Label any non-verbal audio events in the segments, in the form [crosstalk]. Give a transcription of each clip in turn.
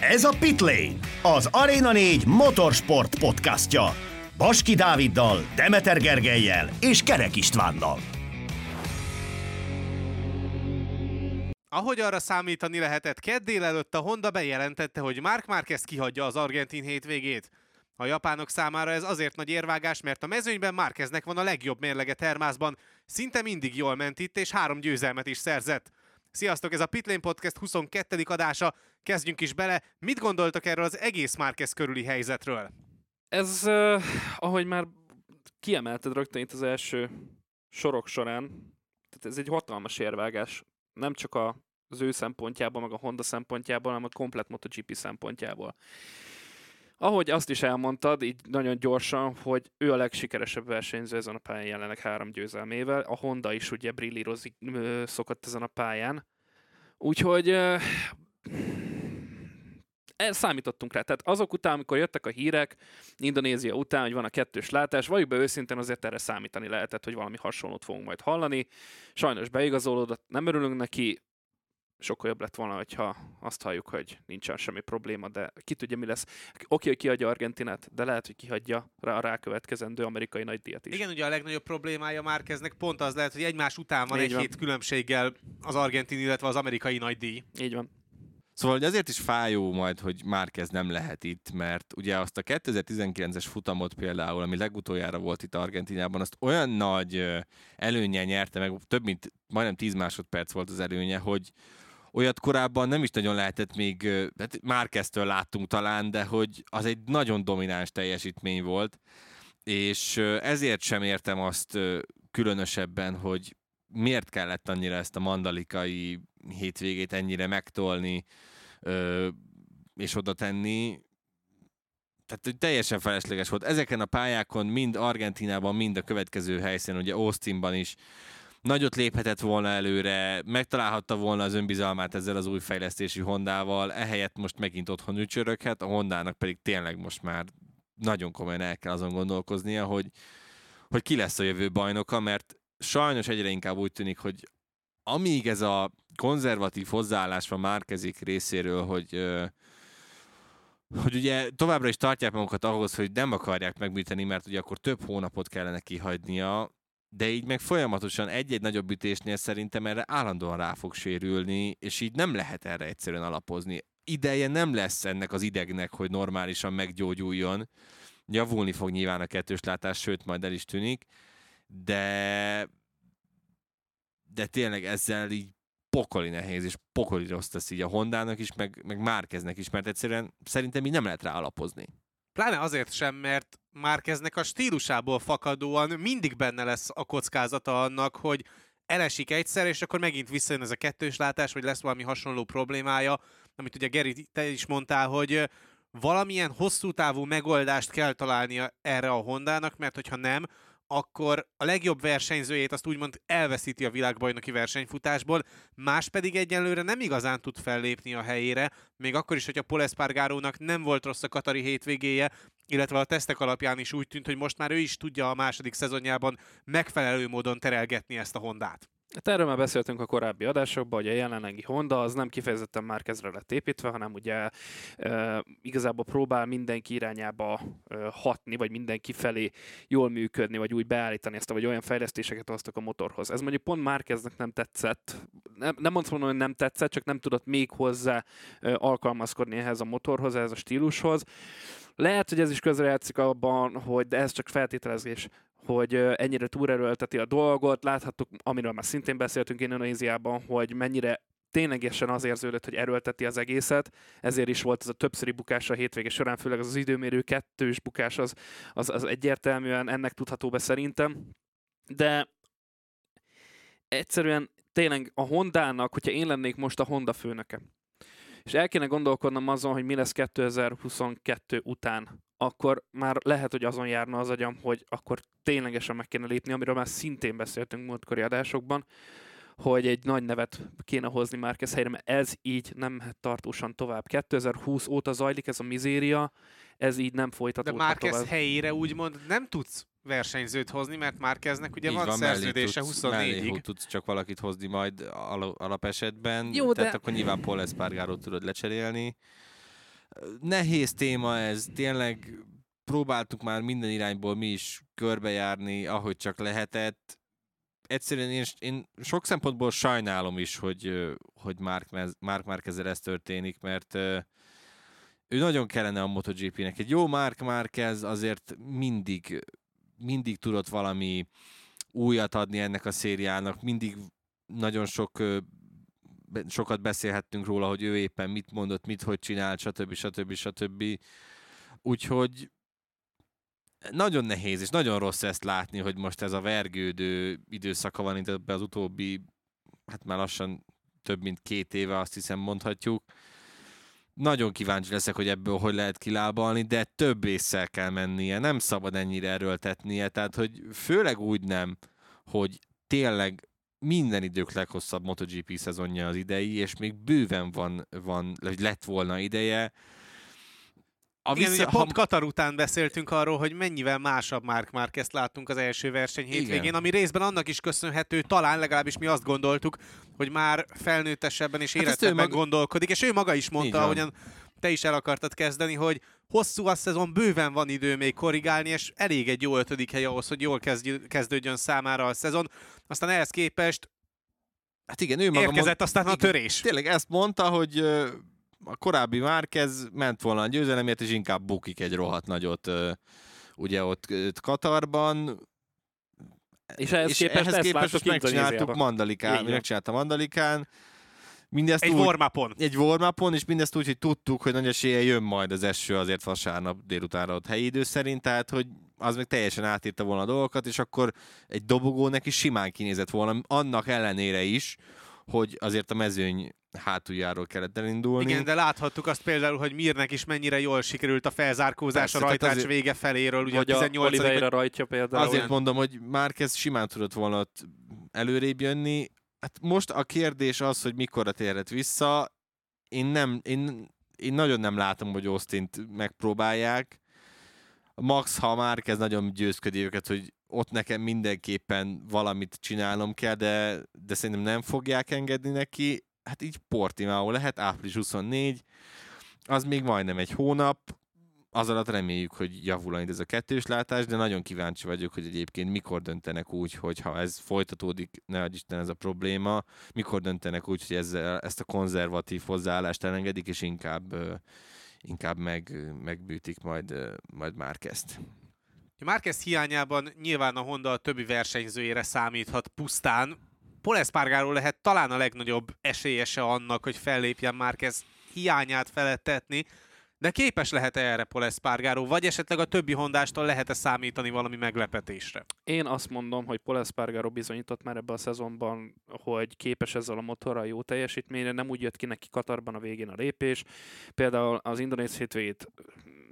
Ez a Pitlane, az Arena 4 motorsport podcastja. Baski Dáviddal, Demeter Gergelyel és Kerek Istvánnal. Ahogy arra számítani lehetett, kedd délelőtt a Honda bejelentette, hogy Mark Marquez kihagyja az argentin hétvégét. A japánok számára ez azért nagy érvágás, mert a mezőnyben Márkeznek van a legjobb mérlege Termászban. Szinte mindig jól ment itt, és három győzelmet is szerzett. Sziasztok, ez a Pitlane Podcast 22. adása. Kezdjünk is bele. Mit gondoltak erről az egész Márkez körüli helyzetről? Ez, uh, ahogy már kiemelted rögtön itt az első sorok során, tehát ez egy hatalmas érvágás. Nem csak a, az ő szempontjából, meg a Honda szempontjából, hanem a komplet MotoGP szempontjából. Ahogy azt is elmondtad, így nagyon gyorsan, hogy ő a legsikeresebb versenyző ezen a pályán jelenleg három győzelmével. A Honda is ugye brillírozik szokott ezen a pályán. Úgyhogy uh, számítottunk rá. Tehát azok után, amikor jöttek a hírek, Indonézia után, hogy van a kettős látás, vagy be őszintén azért erre számítani lehetett, hogy valami hasonlót fogunk majd hallani. Sajnos beigazolódott, nem örülünk neki, sokkal jobb lett volna, hogyha azt halljuk, hogy nincsen semmi probléma, de ki tudja, mi lesz. Oké, hogy kiadja Argentinát, de lehet, hogy kihagyja rá a rákövetkezendő amerikai nagy díjat is. Igen, ugye a legnagyobb problémája már kezdnek pont az lehet, hogy egymás után van Így egy van. hét különbséggel az argentin, illetve az amerikai nagy díj. Így van. Szóval hogy azért is fájó majd, hogy Márquez nem lehet itt, mert ugye azt a 2019-es futamot például, ami legutoljára volt itt Argentinában, azt olyan nagy előnye nyerte meg, több mint majdnem 10 másodperc volt az előnye, hogy, olyat korábban nem is nagyon lehetett még, hát Márkeztől láttunk talán, de hogy az egy nagyon domináns teljesítmény volt, és ezért sem értem azt különösebben, hogy miért kellett annyira ezt a mandalikai hétvégét ennyire megtolni és oda tenni. Tehát teljesen felesleges volt. Ezeken a pályákon, mind Argentinában, mind a következő helyszínen, ugye Austinban is nagyot léphetett volna előre, megtalálhatta volna az önbizalmát ezzel az új fejlesztési Hondával, ehelyett most megint otthon ücsöröghet, a Hondának pedig tényleg most már nagyon komolyan el kell azon gondolkoznia, hogy, hogy ki lesz a jövő bajnoka, mert sajnos egyre inkább úgy tűnik, hogy amíg ez a konzervatív hozzáállás van Márkezik részéről, hogy hogy ugye továbbra is tartják magukat ahhoz, hogy nem akarják megműteni, mert ugye akkor több hónapot kellene kihagynia, de így meg folyamatosan egy-egy nagyobb ütésnél szerintem erre állandóan rá fog sérülni, és így nem lehet erre egyszerűen alapozni. Ideje nem lesz ennek az idegnek, hogy normálisan meggyógyuljon. Javulni fog nyilván a kettős látás, sőt, majd el is tűnik, de de tényleg ezzel így pokoli nehéz, és pokoli rossz tesz így a Hondának is, meg, meg Márkeznek is, mert egyszerűen szerintem így nem lehet rá alapozni. Pláne azért sem, mert Márkeznek a stílusából fakadóan mindig benne lesz a kockázata annak, hogy elesik egyszer, és akkor megint visszajön ez a kettős látás, vagy lesz valami hasonló problémája, amit ugye Geri, te is mondtál, hogy valamilyen hosszú távú megoldást kell találnia erre a Hondának, mert hogyha nem, akkor a legjobb versenyzőjét azt úgymond elveszíti a világbajnoki versenyfutásból, más pedig egyelőre nem igazán tud fellépni a helyére, még akkor is, hogy a Paul Espargarónak nem volt rossz a Katari hétvégéje, illetve a tesztek alapján is úgy tűnt, hogy most már ő is tudja a második szezonjában megfelelő módon terelgetni ezt a Hondát. Hát erről már beszéltünk a korábbi adásokban, hogy a jelenlegi Honda az nem kifejezetten már kezdre lett építve, hanem ugye e, igazából próbál mindenki irányába e, hatni, vagy mindenki felé jól működni, vagy úgy beállítani ezt, vagy olyan fejlesztéseket hoztak a motorhoz. Ez mondjuk pont Márkeznek nem tetszett, nem, nem mondom, hogy nem tetszett, csak nem tudott még hozzá e, alkalmazkodni ehhez a motorhoz, ehhez a stílushoz. Lehet, hogy ez is közrejátszik abban, hogy de ez csak feltételezés, hogy ennyire túlerőlteti a dolgot. Láthattuk, amiről már szintén beszéltünk Indonéziában, hogy mennyire ténylegesen az érződött, hogy erőlteti az egészet, ezért is volt ez a többszöri bukás a hétvége során, főleg az, az időmérő kettős bukás az, az, az egyértelműen ennek tudható be szerintem. De egyszerűen tényleg a Hondának, hogyha én lennék most a Honda főnöke, és el kéne gondolkodnom azon, hogy mi lesz 2022 után, akkor már lehet, hogy azon járna az agyam, hogy akkor ténylegesen meg kéne lépni, amiről már szintén beszéltünk múltkori adásokban, hogy egy nagy nevet kéne hozni Márquez helyre, mert ez így nem mehet tartósan tovább. 2020 óta zajlik ez a mizéria, ez így nem folytatódhat De Márquez tovább. helyére úgymond nem tudsz versenyzőt hozni, mert Márkeznek ugye van, van szerződése 24-ig. tudsz csak valakit hozni majd alapesetben, Jó, tehát de... akkor nyilván Paul Espargaro tudod lecserélni. nehéz téma ez, tényleg próbáltuk már minden irányból mi is körbejárni, ahogy csak lehetett. Egyszerűen én, én sok szempontból sajnálom is, hogy, hogy Mark, Mark Marquezzel ez történik, mert ő nagyon kellene a MotoGP-nek. Egy jó Mark Marquez azért mindig, mindig tudott valami újat adni ennek a szériának, mindig nagyon sok sokat beszélhettünk róla, hogy ő éppen mit mondott, mit hogy csinált, stb. stb. stb. Úgyhogy nagyon nehéz és nagyon rossz ezt látni, hogy most ez a vergődő időszaka van itt az utóbbi, hát már lassan több mint két éve azt hiszem mondhatjuk. Nagyon kíváncsi leszek, hogy ebből hogy lehet kilábalni, de több észsel kell mennie, nem szabad ennyire erőltetnie, tehát hogy főleg úgy nem, hogy tényleg minden idők leghosszabb MotoGP szezonja az idei, és még bőven van, van vagy lett volna ideje. A Igen, vissza, ugye pont ha... Katar után beszéltünk arról, hogy mennyivel másabb Mark Marquez láttunk az első verseny hétvégén, Igen. ami részben annak is köszönhető, talán legalábbis mi azt gondoltuk, hogy már felnőttesebben és érettebben hát mag... gondolkodik, és ő maga is mondta, ahogyan te is el akartad kezdeni, hogy hosszú a szezon, bőven van idő még korrigálni, és elég egy jó ötödik hely ahhoz, hogy jól kezdődjön számára a szezon. Aztán ehhez képest Hát igen, ő maga érkezett mond... aztán a törés. Tényleg ezt mondta, hogy a korábbi Márkez ment volna a győzelemért, és inkább bukik egy rohadt nagyot ugye ott Katarban. És ehhez és képest, ehhez képest megcsináltuk Mandalikán, megcsinálta Mandalikán, Mindezt egy warmapon. Egy warmapon, és mindezt úgy, hogy tudtuk, hogy nagy esélye jön majd az eső azért vasárnap délutánra ott helyi idő szerint, tehát hogy az meg teljesen átírta volna a dolgokat, és akkor egy dobogó neki simán kinézett volna, annak ellenére is, hogy azért a mezőny hátuljáról kellett elindulni. Igen, de láthattuk azt például, hogy Mirnek is mennyire jól sikerült a felzárkózás Persze, a rajtács azért... vége feléről, ugye vagy a 18 Oliveira rajtja például. Azért mondom, hogy már kezd simán tudott volna ott előrébb jönni, Hát most a kérdés az, hogy mikorra térhet vissza. Én nem, én, én nagyon nem látom, hogy austin megpróbálják. Max, ha már kezd nagyon győzködi őket, hogy ott nekem mindenképpen valamit csinálnom kell, de, de szerintem nem fogják engedni neki. Hát így Portimao lehet, április 24, az még majdnem egy hónap, az alatt reméljük, hogy javul ez a kettős látás, de nagyon kíváncsi vagyok, hogy egyébként mikor döntenek úgy, hogy ha ez folytatódik, ne adj Isten ez a probléma, mikor döntenek úgy, hogy ezzel, ezt a konzervatív hozzáállást elengedik, és inkább, inkább meg, megbűtik majd, majd Márkezt. Márquez hiányában nyilván a Honda a többi versenyzőjére számíthat pusztán. Paul lehet talán a legnagyobb esélyese annak, hogy fellépjen Márquez hiányát felettetni, de képes lehet-e erre Paul vagy esetleg a többi hondástól lehet-e számítani valami meglepetésre? Én azt mondom, hogy Paul bizonyított már ebben a szezonban, hogy képes ezzel a motorral jó teljesítményre, nem úgy jött ki neki Katarban a végén a lépés. Például az indonéz hétvégét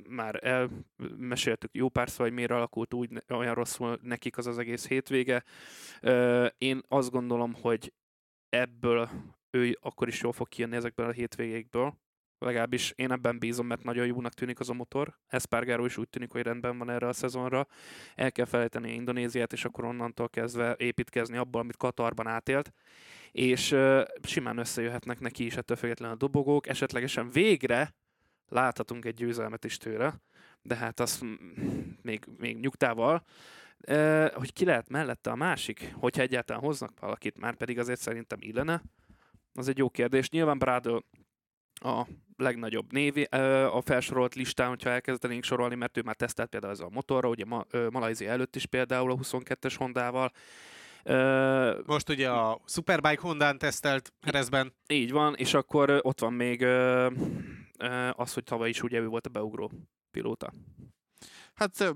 már elmeséltük jó párszor, hogy miért alakult úgy olyan rosszul nekik az az egész hétvége. Én azt gondolom, hogy ebből ő akkor is jól fog kijönni ezekből a hétvégékből, legalábbis én ebben bízom, mert nagyon jónak tűnik az a motor. Espargaro is úgy tűnik, hogy rendben van erre a szezonra. El kell felejteni Indonéziát, és akkor onnantól kezdve építkezni abból, amit Katarban átélt. És uh, simán összejöhetnek neki is ettől függetlenül a dobogók. Esetlegesen végre láthatunk egy győzelmet is tőle, de hát az még, még nyugtával. Hogy ki lehet mellette a másik, hogyha egyáltalán hoznak valakit, már pedig azért szerintem illene, az egy jó kérdés. Nyilván Brádő a legnagyobb név a felsorolt listán, hogyha elkezdenénk sorolni, mert ő már tesztelt például ez a motorra, ugye Ma- Malajzia előtt is például a 22-es Hondával. Most ugye a Superbike Hondán tesztelt Herezben. Így van, és akkor ott van még az, hogy tavaly is ugye ő volt a beugró pilóta. Hát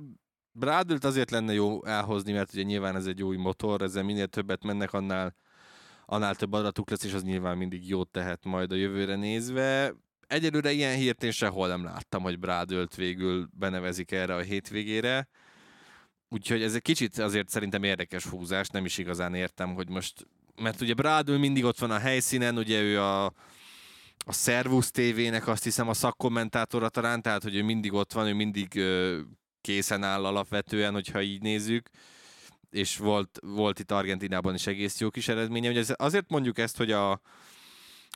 Brádült azért lenne jó elhozni, mert ugye nyilván ez egy új motor, ezzel minél többet mennek, annál annál több adatuk lesz, és az nyilván mindig jót tehet majd a jövőre nézve. Egyelőre ilyen hírt én sehol nem láttam, hogy Brádölt végül benevezik erre a hétvégére. Úgyhogy ez egy kicsit azért szerintem érdekes húzás, nem is igazán értem, hogy most, mert ugye Brádöl mindig ott van a helyszínen, ugye ő a, a Servus TV-nek azt hiszem a szakkommentátora talán, tehát hogy ő mindig ott van, ő mindig ö, készen áll alapvetően, hogyha így nézzük és volt, volt itt Argentinában is egész jó kis eredménye. Ugye azért mondjuk ezt, hogy a,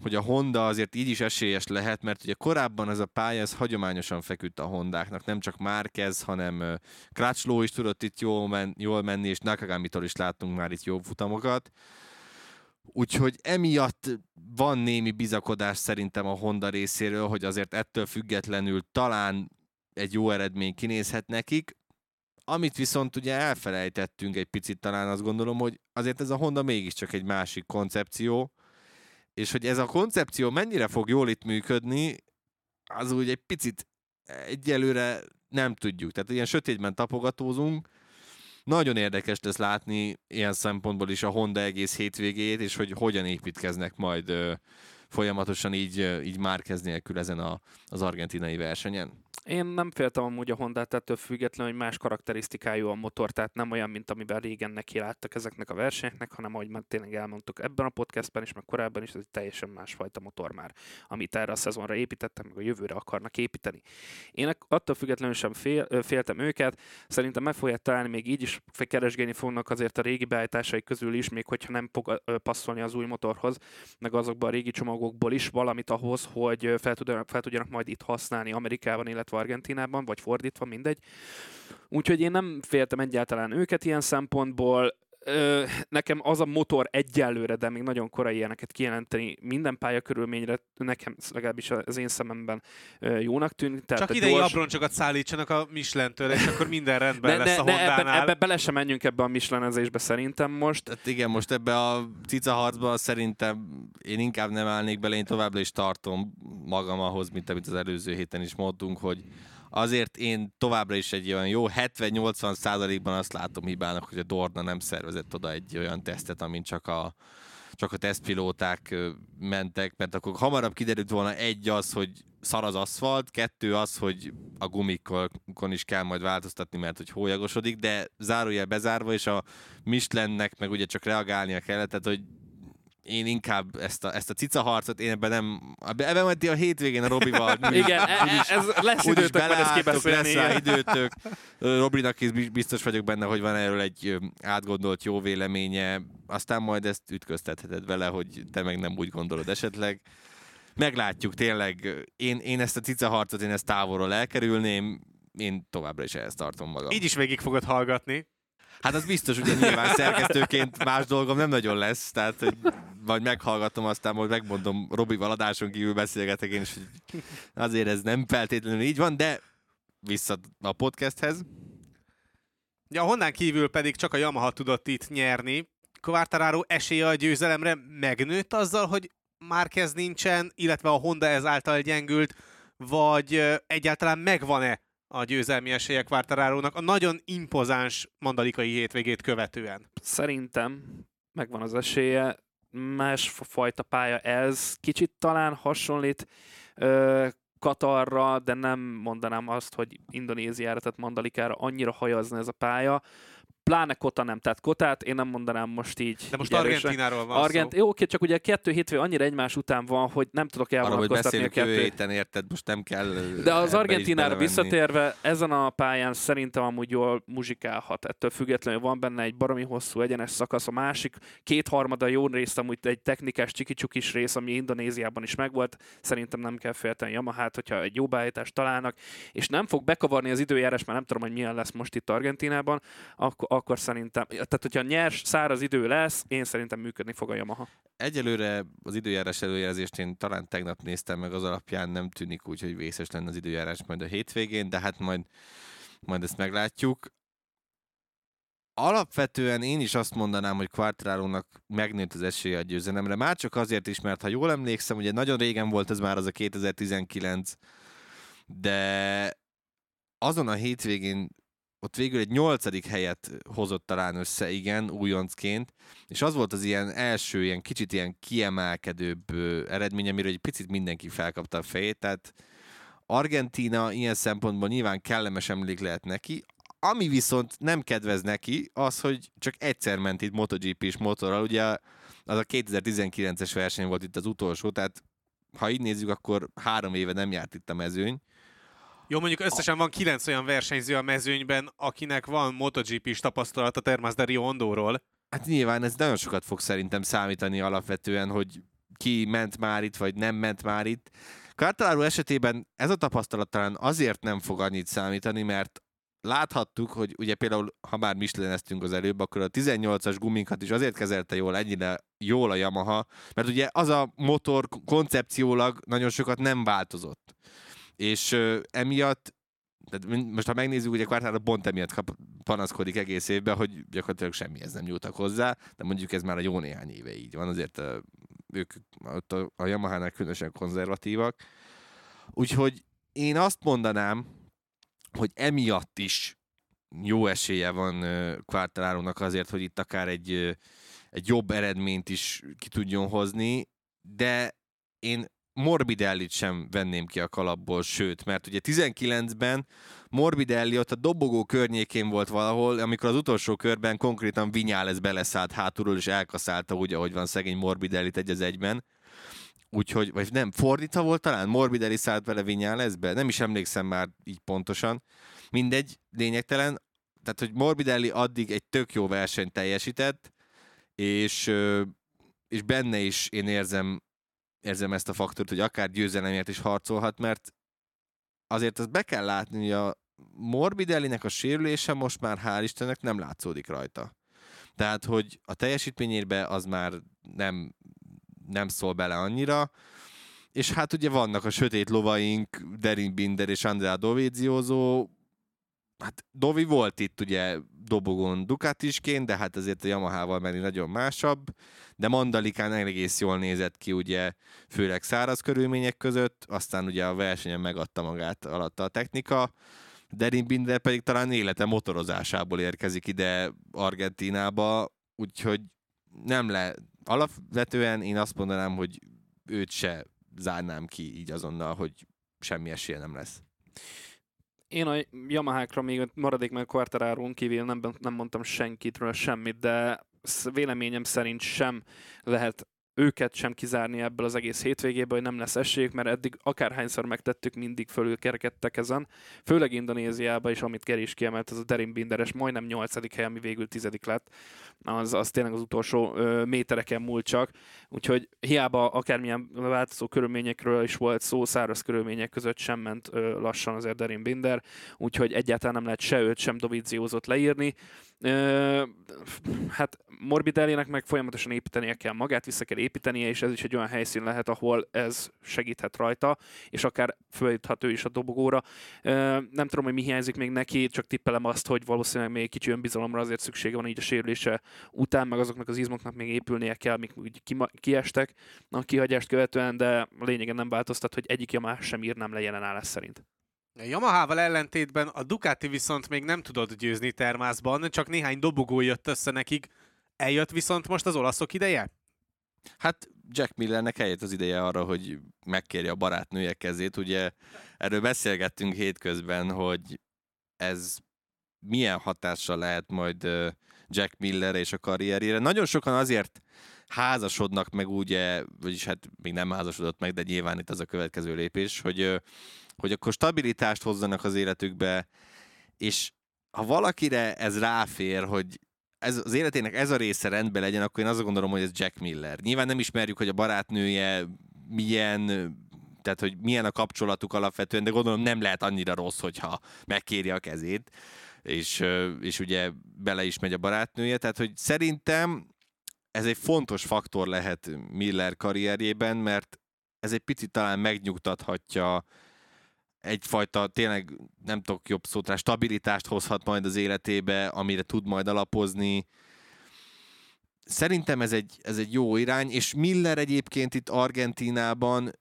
hogy a Honda azért így is esélyes lehet, mert ugye korábban ez a pálya, ez hagyományosan feküdt a Hondáknak, nem csak Márquez, hanem Crutchlow is tudott itt jól, men- jól menni, és Nakagami-tól is láttunk már itt jó futamokat. Úgyhogy emiatt van némi bizakodás szerintem a Honda részéről, hogy azért ettől függetlenül talán egy jó eredmény kinézhet nekik. Amit viszont ugye elfelejtettünk egy picit talán azt gondolom, hogy azért ez a Honda mégiscsak egy másik koncepció, és hogy ez a koncepció mennyire fog jól itt működni, az úgy egy picit egyelőre nem tudjuk. Tehát ilyen sötétben tapogatózunk, nagyon érdekes lesz látni ilyen szempontból is a Honda egész hétvégét, és hogy hogyan építkeznek majd folyamatosan így, így Márkez nélkül ezen a, az argentinai versenyen. Én nem féltem amúgy a Honda ettől függetlenül, hogy más karakterisztikájú a motor, tehát nem olyan, mint amiben régen neki láttak ezeknek a versenyeknek, hanem ahogy már tényleg elmondtuk ebben a podcastben is, meg korábban is, ez egy teljesen másfajta motor már, amit erre a szezonra építettek, meg a jövőre akarnak építeni. Én attól függetlenül sem fél, féltem őket, szerintem meg fogják találni, még így is keresgélni fognak azért a régi beállításai közül is, még hogyha nem fog passzolni az új motorhoz, meg azokban a régi csomagokból is valamit ahhoz, hogy fel tudjanak, fel tudjanak majd itt használni Amerikában, illetve illetve Argentinában, vagy fordítva, mindegy. Úgyhogy én nem féltem egyáltalán őket ilyen szempontból. Ö, nekem az a motor egyelőre, de még nagyon korai ilyeneket kijelenteni minden pályakörülményre, nekem legalábbis az én szememben ö, jónak tűnik. Tehát Csak idei gyors... abroncsokat szállítsanak a Michelin-től, és akkor minden [laughs] rendben ne, lesz ne, a ne, ebbe, ebbe bele sem menjünk ebbe a Michelinezésbe szerintem most. Tehát igen, most ebbe a cica harcba szerintem én inkább nem állnék bele, én továbbra is tartom magam ahhoz, mint amit az előző héten is mondtunk, hogy azért én továbbra is egy olyan jó 70-80 százalékban azt látom hibának, hogy a Dorna nem szervezett oda egy olyan tesztet, amin csak a, csak a tesztpilóták mentek, mert akkor hamarabb kiderült volna egy az, hogy szar az aszfalt, kettő az, hogy a gumikon is kell majd változtatni, mert hogy hólyagosodik, de zárójel bezárva, és a Michelinnek meg ugye csak reagálnia kellett, tehát hogy én inkább ezt a, ezt a cica harcot, én ebben nem, ebben majd a hétvégén a Robival. [laughs] igen, e, úgyis, ez lesz időtök, majd ezt kibeszélni. Lesz rá időtök. Robinak is biztos vagyok benne, hogy van erről egy átgondolt jó véleménye, aztán majd ezt ütköztetheted vele, hogy te meg nem úgy gondolod esetleg. Meglátjuk tényleg. Én, én ezt a cica harcot, én ezt távolról elkerülném, én továbbra is ehhez tartom magam. Így is végig fogod hallgatni. Hát az biztos, ugye nyilván szerkesztőként más dolgom nem nagyon lesz, tehát hogy vagy meghallgatom, aztán majd megmondom, Robi valadáson kívül beszélgetek én is, hogy azért ez nem feltétlenül így van, de vissza a podcasthez. Ja, honnan kívül pedig csak a Yamaha tudott itt nyerni. Quartararo esélye a győzelemre megnőtt azzal, hogy Márquez nincsen, illetve a Honda ezáltal gyengült, vagy egyáltalán megvan-e a győzelmi esélyek Quartararónak a nagyon impozáns mandalikai hétvégét követően? Szerintem megvan az esélye. Más fajta pálya ez. Kicsit talán hasonlít ö, Katarra, de nem mondanám azt, hogy Indonéziára, tehát Mandalikára annyira hajazna ez a pálya pláne Kota nem. Tehát Kotát én nem mondanám most így. De most Argentináról van Argent... szó. Jó, oké, csak ugye kettő hétvé annyira egymás után van, hogy nem tudok elvonatkoztatni a kettő. héten érted, most nem kell De az Argentinára visszatérve, ezen a pályán szerintem amúgy jól muzsikálhat. Ettől függetlenül van benne egy baromi hosszú egyenes szakasz, a másik kétharmada jó részt amúgy egy technikás csikicsukis rész, ami Indonéziában is megvolt. Szerintem nem kell félteni Yamahát, hogyha egy jó beállítást találnak, és nem fog bekavarni az időjárás, mert nem tudom, hogy milyen lesz most itt Argentinában, akkor akkor szerintem, tehát hogyha nyers, száraz idő lesz, én szerintem működni fog a Yamaha. Egyelőre az időjárás előjelzést én talán tegnap néztem meg, az alapján nem tűnik úgy, hogy vészes lenne az időjárás majd a hétvégén, de hát majd, majd ezt meglátjuk. Alapvetően én is azt mondanám, hogy Quartararo-nak megnőtt az esélye a győzelemre, már csak azért is, mert ha jól emlékszem, ugye nagyon régen volt ez már az a 2019, de azon a hétvégén ott végül egy nyolcadik helyet hozott talán össze, igen, újoncként, és az volt az ilyen első, ilyen kicsit ilyen kiemelkedőbb eredmény, amiről egy picit mindenki felkapta a fejét, tehát Argentina ilyen szempontból nyilván kellemes emlék lehet neki, ami viszont nem kedvez neki, az, hogy csak egyszer ment itt MotoGP-s motorral, ugye az a 2019-es verseny volt itt az utolsó, tehát ha így nézzük, akkor három éve nem járt itt a mezőny, jó, mondjuk összesen van kilenc olyan versenyző a mezőnyben, akinek van MotoGP-s tapasztalat a Termas de Rio Hondóról. Hát nyilván ez nagyon sokat fog szerintem számítani alapvetően, hogy ki ment már itt, vagy nem ment már itt. Quartararo esetében ez a tapasztalat talán azért nem fog annyit számítani, mert láthattuk, hogy ugye például, ha már Michelineztünk az előbb, akkor a 18-as guminkat is azért kezelte jól, ennyire jól a Yamaha, mert ugye az a motor koncepciólag nagyon sokat nem változott. És ö, emiatt tehát most ha megnézzük, ugye Quartararo pont emiatt kap, panaszkodik egész évben, hogy gyakorlatilag semmihez nem nyúltak hozzá, de mondjuk ez már a jó néhány éve így van, azért a, ők ott a, a Yamaha-nál különösen konzervatívak. Úgyhogy én azt mondanám, hogy emiatt is jó esélye van Quartararo-nak azért, hogy itt akár egy, egy jobb eredményt is ki tudjon hozni, de én Morbidellit sem venném ki a kalapból, sőt, mert ugye 19-ben Morbidelli ott a dobogó környékén volt valahol, amikor az utolsó körben konkrétan Vinyales beleszállt hátulról, és elkaszálta úgy, ahogy van szegény Morbidellit egy az egyben. Úgyhogy, vagy nem, fordítva volt talán? Morbidelli szállt vele Vinyalesbe? Nem is emlékszem már így pontosan. Mindegy, lényegtelen. Tehát, hogy Morbidelli addig egy tök jó versenyt teljesített, és, és benne is én érzem érzem ezt a faktort, hogy akár győzelemért is harcolhat, mert azért azt be kell látni, hogy a Morbidellinek a sérülése most már hál' Istennek nem látszódik rajta. Tehát, hogy a teljesítményérbe az már nem, nem szól bele annyira, és hát ugye vannak a sötét lovaink, Derin Binder és Andrea Dovizioso, hát Dovi volt itt ugye dobogon Ducatisként, de hát azért a Yamaha-val menni nagyon másabb, de Mandalikán egész jól nézett ki, ugye főleg száraz körülmények között, aztán ugye a versenyen megadta magát alatta a technika, Derin Binder pedig talán élete motorozásából érkezik ide Argentinába, úgyhogy nem le... Alapvetően én azt mondanám, hogy őt se zárnám ki így azonnal, hogy semmi esélye nem lesz. Én a Yamahákra még maradék meg Quartararo kívül nem, nem mondtam senkitről semmit, de véleményem szerint sem lehet őket sem kizárni ebből az egész hétvégéből, hogy nem lesz esélyük, mert eddig akárhányszor megtettük, mindig fölülkerekedtek ezen. Főleg Indonéziába is, amit Geri is kiemelt, az a Derin Binderes majdnem nyolcadik hely, ami végül tizedik lett. Az, az tényleg az utolsó ö, métereken múlt csak. Úgyhogy hiába akármilyen változó körülményekről is volt szó, száraz körülmények között sem ment ö, lassan azért Derin Binder, úgyhogy egyáltalán nem lehet se őt, sem Dovidziózot leírni. Ö, hát Morbidellinek meg folyamatosan építenie kell magát, vissza kell építenie, és ez is egy olyan helyszín lehet, ahol ez segíthet rajta, és akár följuthat ő is a dobogóra. Nem tudom, hogy mi hiányzik még neki, csak tippelem azt, hogy valószínűleg még kicsi önbizalomra azért szüksége van így a sérülése után, meg azoknak az izmoknak még épülnie kell, amik úgy kiestek a kihagyást követően, de lényegen nem változtat, hogy egyik más sem ír nem le jelenállás szerint. A Yamaha-val ellentétben a Ducati viszont még nem tudott győzni termászban, csak néhány dobogó jött össze nekik. Eljött viszont most az olaszok ideje? Hát Jack Millernek eljött az ideje arra, hogy megkérje a barátnője kezét. Ugye erről beszélgettünk hétközben, hogy ez milyen hatással lehet majd Jack Miller és a karrierjére. Nagyon sokan azért házasodnak meg ugye, vagyis hát még nem házasodott meg, de nyilván itt az a következő lépés, hogy, hogy akkor stabilitást hozzanak az életükbe, és ha valakire ez ráfér, hogy ez, az életének ez a része rendben legyen, akkor én azt gondolom, hogy ez Jack Miller. Nyilván nem ismerjük, hogy a barátnője milyen tehát hogy milyen a kapcsolatuk alapvetően, de gondolom nem lehet annyira rossz, hogyha megkéri a kezét, és, és ugye bele is megy a barátnője, tehát hogy szerintem ez egy fontos faktor lehet Miller karrierjében, mert ez egy picit talán megnyugtathatja egyfajta tényleg nem tudok jobb szót rá, stabilitást hozhat majd az életébe, amire tud majd alapozni. Szerintem ez egy, ez egy jó irány, és Miller egyébként itt Argentinában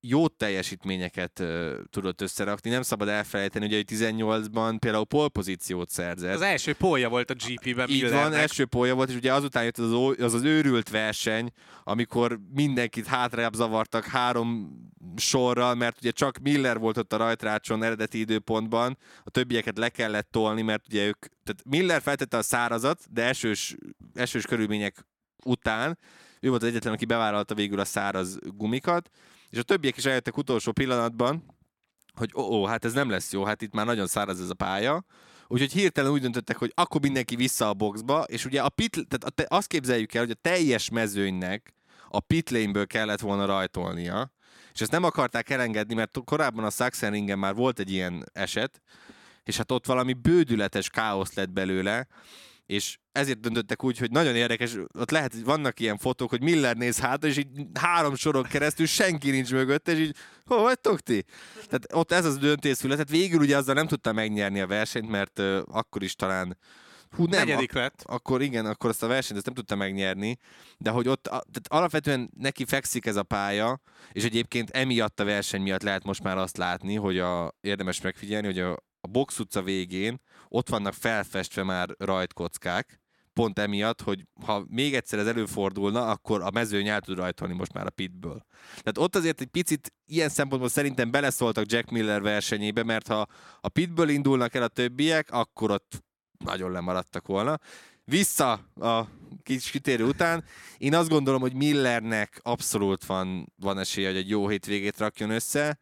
jó teljesítményeket uh, tudott összerakni. Nem szabad elfelejteni, hogy 18-ban például polpozíciót szerzett. Az első polja volt a GP-ben Így van, első polja volt, és ugye azután jött az az, az őrült verseny, amikor mindenkit hátrább zavartak három sorral, mert ugye csak Miller volt ott a rajtrácson eredeti időpontban, a többieket le kellett tolni, mert ugye ők, tehát Miller feltette a szárazat, de esős, esős körülmények után, ő volt az egyetlen, aki bevállalta végül a száraz gumikat, és a többiek is eljöttek utolsó pillanatban, hogy ó, ó, hát ez nem lesz jó, hát itt már nagyon száraz ez a pálya, Úgyhogy hirtelen úgy döntöttek, hogy akkor mindenki vissza a boxba, és ugye a pit, tehát azt képzeljük el, hogy a teljes mezőnynek a pitlane kellett volna rajtolnia, és ezt nem akarták elengedni, mert korábban a Sachsenringen már volt egy ilyen eset, és hát ott valami bődületes káosz lett belőle, és ezért döntöttek úgy, hogy nagyon érdekes, ott lehet, hogy vannak ilyen fotók, hogy Miller néz hát, és így három sorok keresztül senki nincs mögött, és így, hol vagytok ti? Tehát ott ez az döntés született. Végül ugye azzal nem tudta megnyerni a versenyt, mert uh, akkor is talán Hú, nem, Negyedik ak- lett. Akkor igen, akkor azt a versenyt ezt nem tudta megnyerni, de hogy ott tehát alapvetően neki fekszik ez a pálya, és egyébként emiatt a verseny miatt lehet most már azt látni, hogy a, érdemes megfigyelni, hogy a, a box utca végén ott vannak felfestve már rajtkockák, pont emiatt, hogy ha még egyszer ez előfordulna, akkor a mezőny el tud rajtolni most már a pitből. Tehát ott azért egy picit ilyen szempontból szerintem beleszóltak Jack Miller versenyébe, mert ha a pitből indulnak el a többiek, akkor ott nagyon lemaradtak volna. Vissza a kis kitérő után, én azt gondolom, hogy Millernek abszolút van, van esélye, hogy egy jó hétvégét rakjon össze.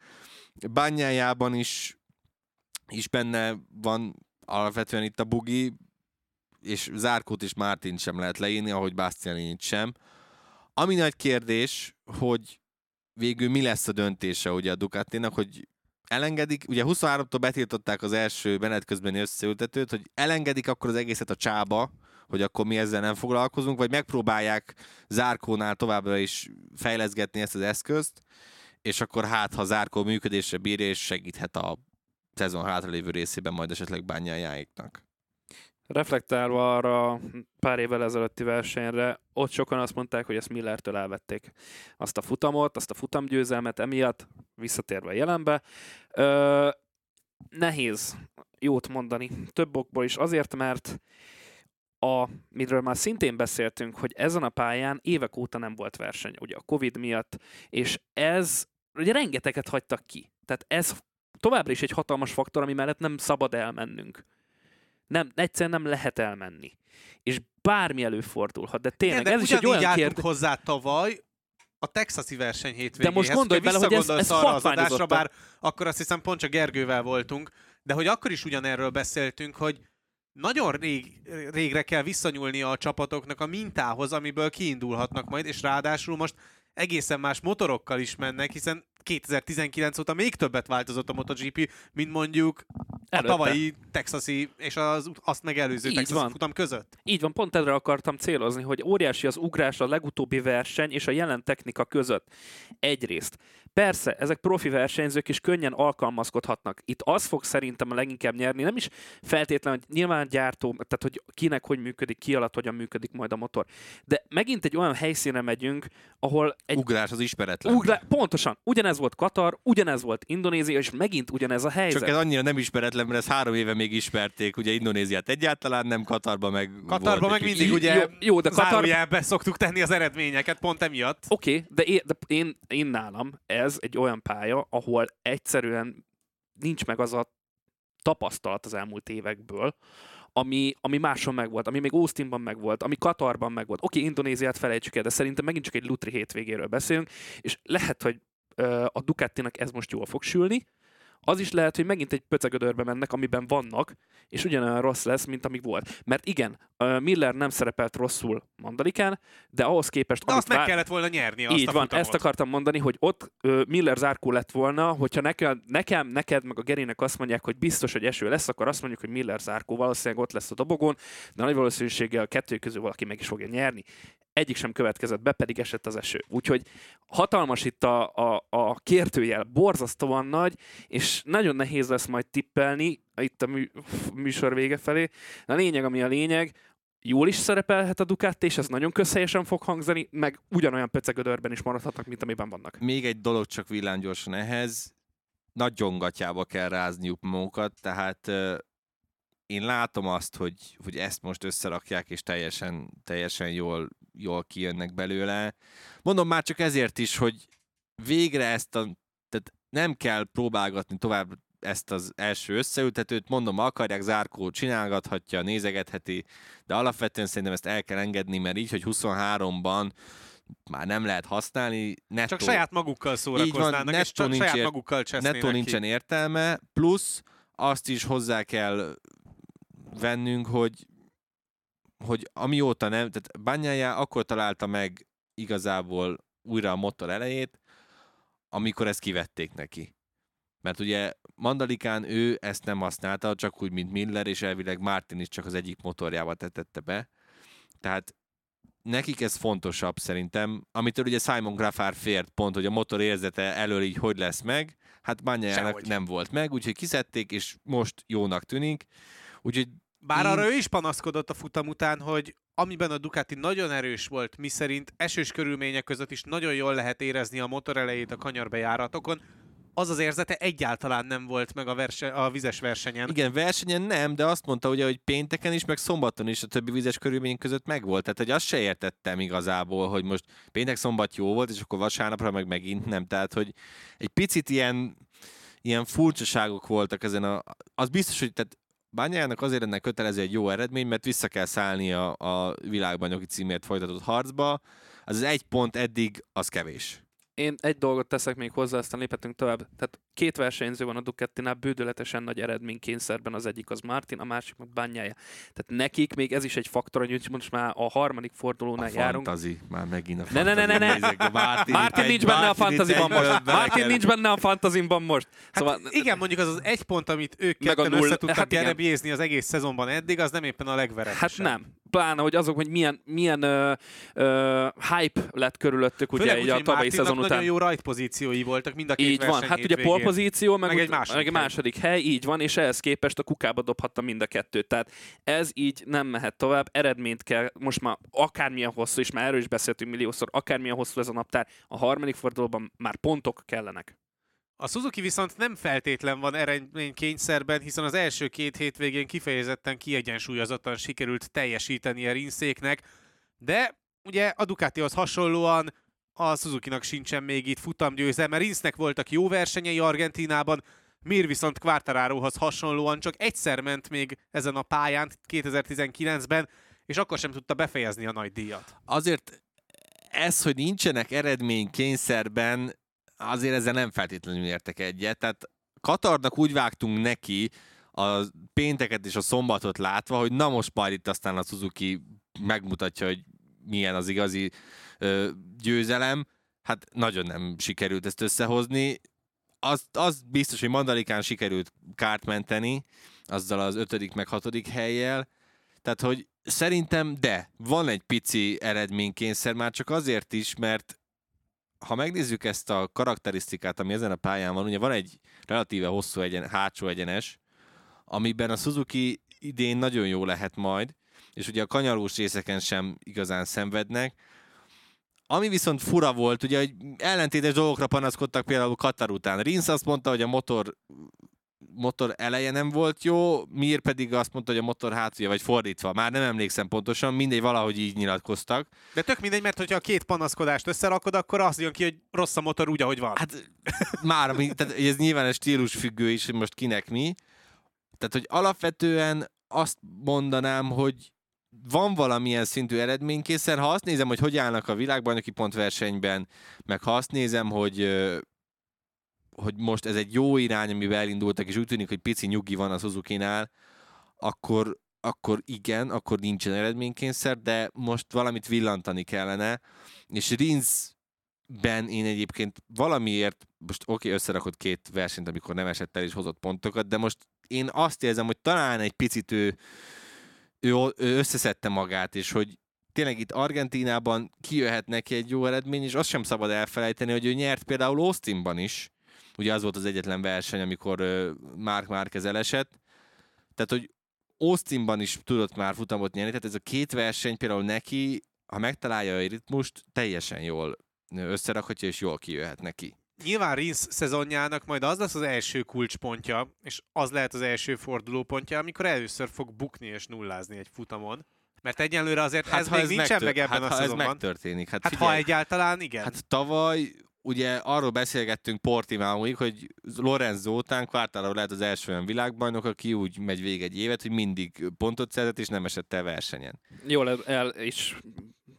Bányájában is, is benne van alapvetően itt a bugi, és Zárkót és Mártin sem lehet leírni, ahogy Bastianinit sem. Ami nagy kérdés, hogy végül mi lesz a döntése ugye a Ducatinak, hogy elengedik, ugye 23-tól betiltották az első menet közbeni összeültetőt, hogy elengedik akkor az egészet a csába, hogy akkor mi ezzel nem foglalkozunk, vagy megpróbálják Zárkónál továbbra is fejleszgetni ezt az eszközt, és akkor hát, ha Zárkó működésre bírja, és segíthet a szezon hátralévő részében majd esetleg bányájáiknak. Reflektálva arra pár évvel ezelőtti versenyre, ott sokan azt mondták, hogy ezt Millertől elvették. Azt a futamot, azt a futamgyőzelmet emiatt, visszatérve a jelenbe. Ö, nehéz jót mondani. Több okból is. Azért, mert a, miről már szintén beszéltünk, hogy ezen a pályán évek óta nem volt verseny, ugye a Covid miatt, és ez, ugye rengeteget hagytak ki. Tehát ez továbbra is egy hatalmas faktor, ami mellett nem szabad elmennünk. Nem, egyszerűen nem lehet elmenni. És bármi előfordulhat, de tényleg Igen, de ez is egy olyan kérdés... hozzá tavaly, a texasi verseny hétvégéhez. De most gondolj bele, hogy ez, ez arra az adásra, bár akkor azt hiszem pont csak Gergővel voltunk, de hogy akkor is ugyanerről beszéltünk, hogy nagyon rég, régre kell visszanyúlni a csapatoknak a mintához, amiből kiindulhatnak majd, és ráadásul most egészen más motorokkal is mennek, hiszen 2019 óta még többet változott a MotoGP, mint mondjuk Előtte. a tavalyi texasi és az azt megelőző Texas van. futam között. Így van, pont erre akartam célozni, hogy óriási az ugrás a legutóbbi verseny és a jelen technika között. Egyrészt. Persze, ezek profi versenyzők is könnyen alkalmazkodhatnak. Itt az fog szerintem a leginkább nyerni, nem is feltétlenül, hogy nyilván gyártó, tehát hogy kinek hogy működik, ki alatt hogyan működik majd a motor. De megint egy olyan helyszíne megyünk, ahol egy... Ugrás az ismeretlen. Ugrá... Pontosan. Ugyanez volt Katar, ugyanez volt Indonézia, és megint ugyanez a helyzet. Csak ez annyira nem ismeretlen, mert ez három éve még ismerték, ugye Indonéziát egyáltalán nem, Katarban meg Katarban meg mindig ugye jó, jó de Katar... szoktuk tenni az eredményeket, pont emiatt. Oké, okay, de, én, de én, én nálam ez egy olyan pálya, ahol egyszerűen nincs meg az a tapasztalat az elmúlt évekből, ami, ami máson megvolt, ami még Austinban megvolt, ami Katarban megvolt. Oké, okay, Indonéziát felejtsük el, de szerintem megint csak egy Lutri hétvégéről beszélünk, és lehet, hogy a Ducatinak ez most jól fog sülni, az is lehet, hogy megint egy pöcegödörbe mennek, amiben vannak, és ugyanolyan rossz lesz, mint amíg volt. Mert igen, Miller nem szerepelt rosszul Mandalikán, de ahhoz képest... De azt meg vár... kellett volna nyerni. Azt Így a van, futamot. ezt akartam mondani, hogy ott Miller zárkó lett volna, hogyha nekem, nekem, neked, meg a Gerinek azt mondják, hogy biztos, hogy eső lesz, akkor azt mondjuk, hogy Miller zárkó valószínűleg ott lesz a dobogón, de nagy valószínűséggel a kettő közül valaki meg is fogja nyerni egyik sem következett be, pedig esett az eső. Úgyhogy hatalmas itt a, a, a kérdőjel, borzasztóan nagy, és nagyon nehéz lesz majd tippelni itt a mű, műsor vége felé. A lényeg, ami a lényeg, jól is szerepelhet a Ducati, és ez nagyon közhelyesen fog hangzani, meg ugyanolyan pecegödörben is maradhatnak, mint amiben vannak. Még egy dolog csak villámgyorsan ehhez, nagyon gatyába kell rázniuk magukat, tehát én látom azt, hogy, hogy ezt most összerakják, és teljesen, teljesen jól, jól kijönnek belőle. Mondom már csak ezért is, hogy végre ezt a, tehát nem kell próbálgatni tovább ezt az első összeültetőt, mondom, akarják, Zárkó csinálgathatja, nézegetheti, de alapvetően szerintem ezt el kell engedni, mert így, hogy 23-ban már nem lehet használni. Nettó, Csak saját magukkal szórakoznának, van, és csak nincs, saját magukkal Nettó nincsen ki. értelme, plusz azt is hozzá kell vennünk, hogy hogy amióta nem, tehát Banyája akkor találta meg igazából újra a motor elejét, amikor ezt kivették neki. Mert ugye Mandalikán ő ezt nem használta, csak úgy, mint Miller, és elvileg Martin is csak az egyik motorjával tetette be. Tehát nekik ez fontosabb szerintem, amitől ugye Simon Graffár fért pont, hogy a motor érzete elől így hogy lesz meg, hát Bányájának nem volt meg, úgyhogy kiszedték, és most jónak tűnik. Úgyhogy Bár én- arra ő is panaszkodott a futam után, hogy amiben a Ducati nagyon erős volt, miszerint esős körülmények között is nagyon jól lehet érezni a motor elejét a kanyarbejáratokon, az az érzete egyáltalán nem volt meg a, verse, a vizes versenyen. Igen, versenyen nem, de azt mondta ugye, hogy pénteken is, meg szombaton is a többi vizes körülmények között megvolt. Tehát, hogy azt se értettem igazából, hogy most péntek szombat jó volt, és akkor vasárnapra meg megint nem. Tehát, hogy egy picit ilyen, ilyen furcsaságok voltak ezen a... Az biztos, hogy tehát Bányájának azért ennek kötelező egy jó eredmény, mert vissza kell szállni a, világbajnoki címért folytatott harcba. Az egy pont eddig, az kevés. Én egy dolgot teszek még hozzá, aztán léphetünk tovább. Tehát két versenyző van a Ducatinál, bődöletesen nagy eredménykényszerben, az egyik az Martin, a másik meg Bányája. Tehát nekik még ez is egy faktor, hogy most már a harmadik A fordulónál járunk. fantazi, már megint a Ne, ne, ne, ne, ne. Martin, Martin egy- nincs benne a fantaziban most. Martin nincs benne a fantazimban most. Hát Szóval igen, mondjuk az az egy pont, amit ők a ketten össze tudtak hát gerebjézni az egész szezonban eddig, az nem éppen a legveretesebb. Hát nem. Pláne, hogy azok, hogy milyen, milyen uh, uh, hype lett körülöttük ugye Főleg így úgy, a tavalyi szezon után. nagyon jó rajtpozíciói voltak mind a két Így van, hát ugye pole pozíció, meg, Meg egy második meg egy hely. második hely, így van, és ehhez képest a kukába dobhatta mind a kettőt. Tehát ez így nem mehet tovább, eredményt kell, most már akármilyen hosszú, és már erről is beszéltünk milliószor, akármilyen hosszú ez a naptár, a harmadik fordulóban már pontok kellenek. A Suzuki viszont nem feltétlen van eredménykényszerben, hiszen az első két hétvégén kifejezetten kiegyensúlyozottan sikerült teljesíteni a rinszéknek, de ugye a Ducatihoz hasonlóan a Suzuki-nak sincsen még itt futamgyőzelme. Rinsznek voltak jó versenyei Argentinában, Mir viszont Quartararohoz hasonlóan csak egyszer ment még ezen a pályán 2019-ben, és akkor sem tudta befejezni a nagy díjat. azért ez, hogy nincsenek eredménykényszerben, azért ezzel nem feltétlenül értek egyet. Tehát Katarnak úgy vágtunk neki a pénteket és a szombatot látva, hogy na most már itt aztán a Suzuki megmutatja, hogy milyen az igazi ö, győzelem. Hát nagyon nem sikerült ezt összehozni. Az, az biztos, hogy Mandalikán sikerült kárt menteni, azzal az ötödik meg hatodik helyjel. Tehát, hogy szerintem de, van egy pici eredménykényszer, már csak azért is, mert ha megnézzük ezt a karakterisztikát, ami ezen a pályán van, ugye van egy relatíve hosszú egyen, hátsó egyenes, amiben a Suzuki idén nagyon jó lehet majd, és ugye a kanyarós részeken sem igazán szenvednek. Ami viszont fura volt, ugye, hogy ellentétes dolgokra panaszkodtak például Katar után. Rinsz azt mondta, hogy a motor motor eleje nem volt jó, Mir pedig azt mondta, hogy a motor hátulja, vagy fordítva. Már nem emlékszem pontosan, mindegy, valahogy így nyilatkoztak. De tök mindegy, mert hogyha a két panaszkodást összerakod, akkor az jön ki, hogy rossz a motor úgy, ahogy van. Hát már, tehát ez nyilván egy stílus függő is, hogy most kinek mi. Tehát, hogy alapvetően azt mondanám, hogy van valamilyen szintű eredménykészen, ha azt nézem, hogy hogy állnak a világbajnoki pontversenyben, meg ha azt nézem, hogy hogy most ez egy jó irány, amivel elindultak, és úgy tűnik, hogy pici nyugi van a Suzuki-nál, akkor, akkor igen, akkor nincsen eredménykényszer, de most valamit villantani kellene, és Rinzben én egyébként valamiért, most oké, okay, összerakott két versenyt, amikor nem esett el és hozott pontokat, de most én azt érzem, hogy talán egy picit ő, ő, ő összeszedte magát, és hogy tényleg itt Argentínában kijöhet neki egy jó eredmény, és azt sem szabad elfelejteni, hogy ő nyert például Austinban is, ugye az volt az egyetlen verseny, amikor Mark Márquez elesett, tehát, hogy Austinban is tudott már futamot nyerni, tehát ez a két verseny például neki, ha megtalálja a ritmust, teljesen jól összerakhatja, és jól kijöhet neki. Nyilván Rinsz szezonjának majd az lesz az első kulcspontja, és az lehet az első fordulópontja, amikor először fog bukni és nullázni egy futamon. Mert egyenlőre azért hát, ez még nincsen megtör- meg ebben hát, a ha ez szezonban. megtörténik. Hát, Hát figyelj, ha egyáltalán, igen. Hát, tavaly ugye arról beszélgettünk Portimaóig, hogy Lorenzo után Quartararo lehet az első olyan világbajnok, aki úgy megy végig egy évet, hogy mindig pontot szerzett, és nem esett el versenyen. Jól el, el is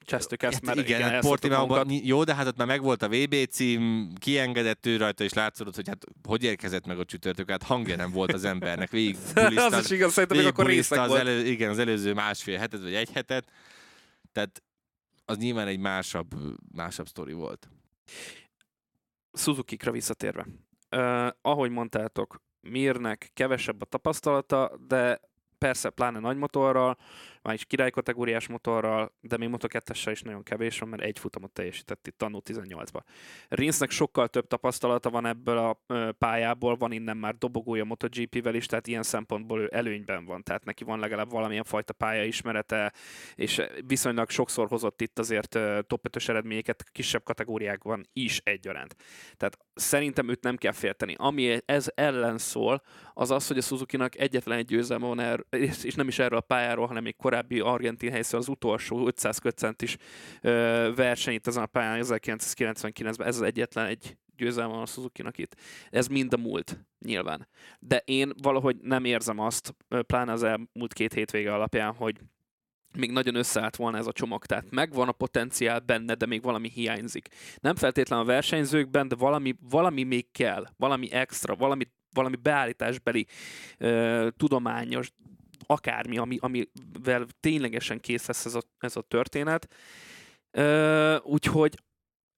csesztük ezt, mert igen, igen hát Portimaóban jó, de hát ott már megvolt a VB cím, kiengedett ő rajta, és látszott, hogy hát hogy érkezett meg a csütörtök, hát hangja nem volt az embernek, végig [laughs] az is igaz, szerintem még akkor részek az volt. elő, igen, az előző másfél hetet, vagy egy hetet. Tehát az nyilván egy másabb, másabb sztori volt. Suzuki-kra visszatérve. Uh, ahogy mondtátok, Mirnek kevesebb a tapasztalata, de persze pláne nagy motorral, már is királykategóriás motorral, de még Moto 2 is nagyon kevés van, mert egy futamot teljesített itt annó 18-ba. Rinsnek sokkal több tapasztalata van ebből a pályából, van innen már dobogója MotoGP-vel is, tehát ilyen szempontból ő előnyben van, tehát neki van legalább valamilyen fajta pályaismerete, és viszonylag sokszor hozott itt azért top 5 eredményeket kisebb kategóriákban is egyaránt. Tehát szerintem őt nem kell félteni. Ami ez ellen szól, az az, hogy a Suzuki-nak egyetlen egy győzelme van, er, és nem is erről a pályáról, hanem még korábbi argentin helyszín az utolsó 500 kötcent is verseny itt ezen a pályán 1999-ben. Ez az egyetlen egy győzelme van a suzuki itt. Ez mind a múlt, nyilván. De én valahogy nem érzem azt, pláne az elmúlt két hétvége alapján, hogy még nagyon összeállt volna ez a csomag. Tehát megvan a potenciál benne, de még valami hiányzik. Nem feltétlenül a versenyzőkben, de valami, valami még kell, valami extra, valami, valami beállításbeli ö, tudományos akármi, ami, amivel ténylegesen kész lesz ez a, ez a történet. Úgyhogy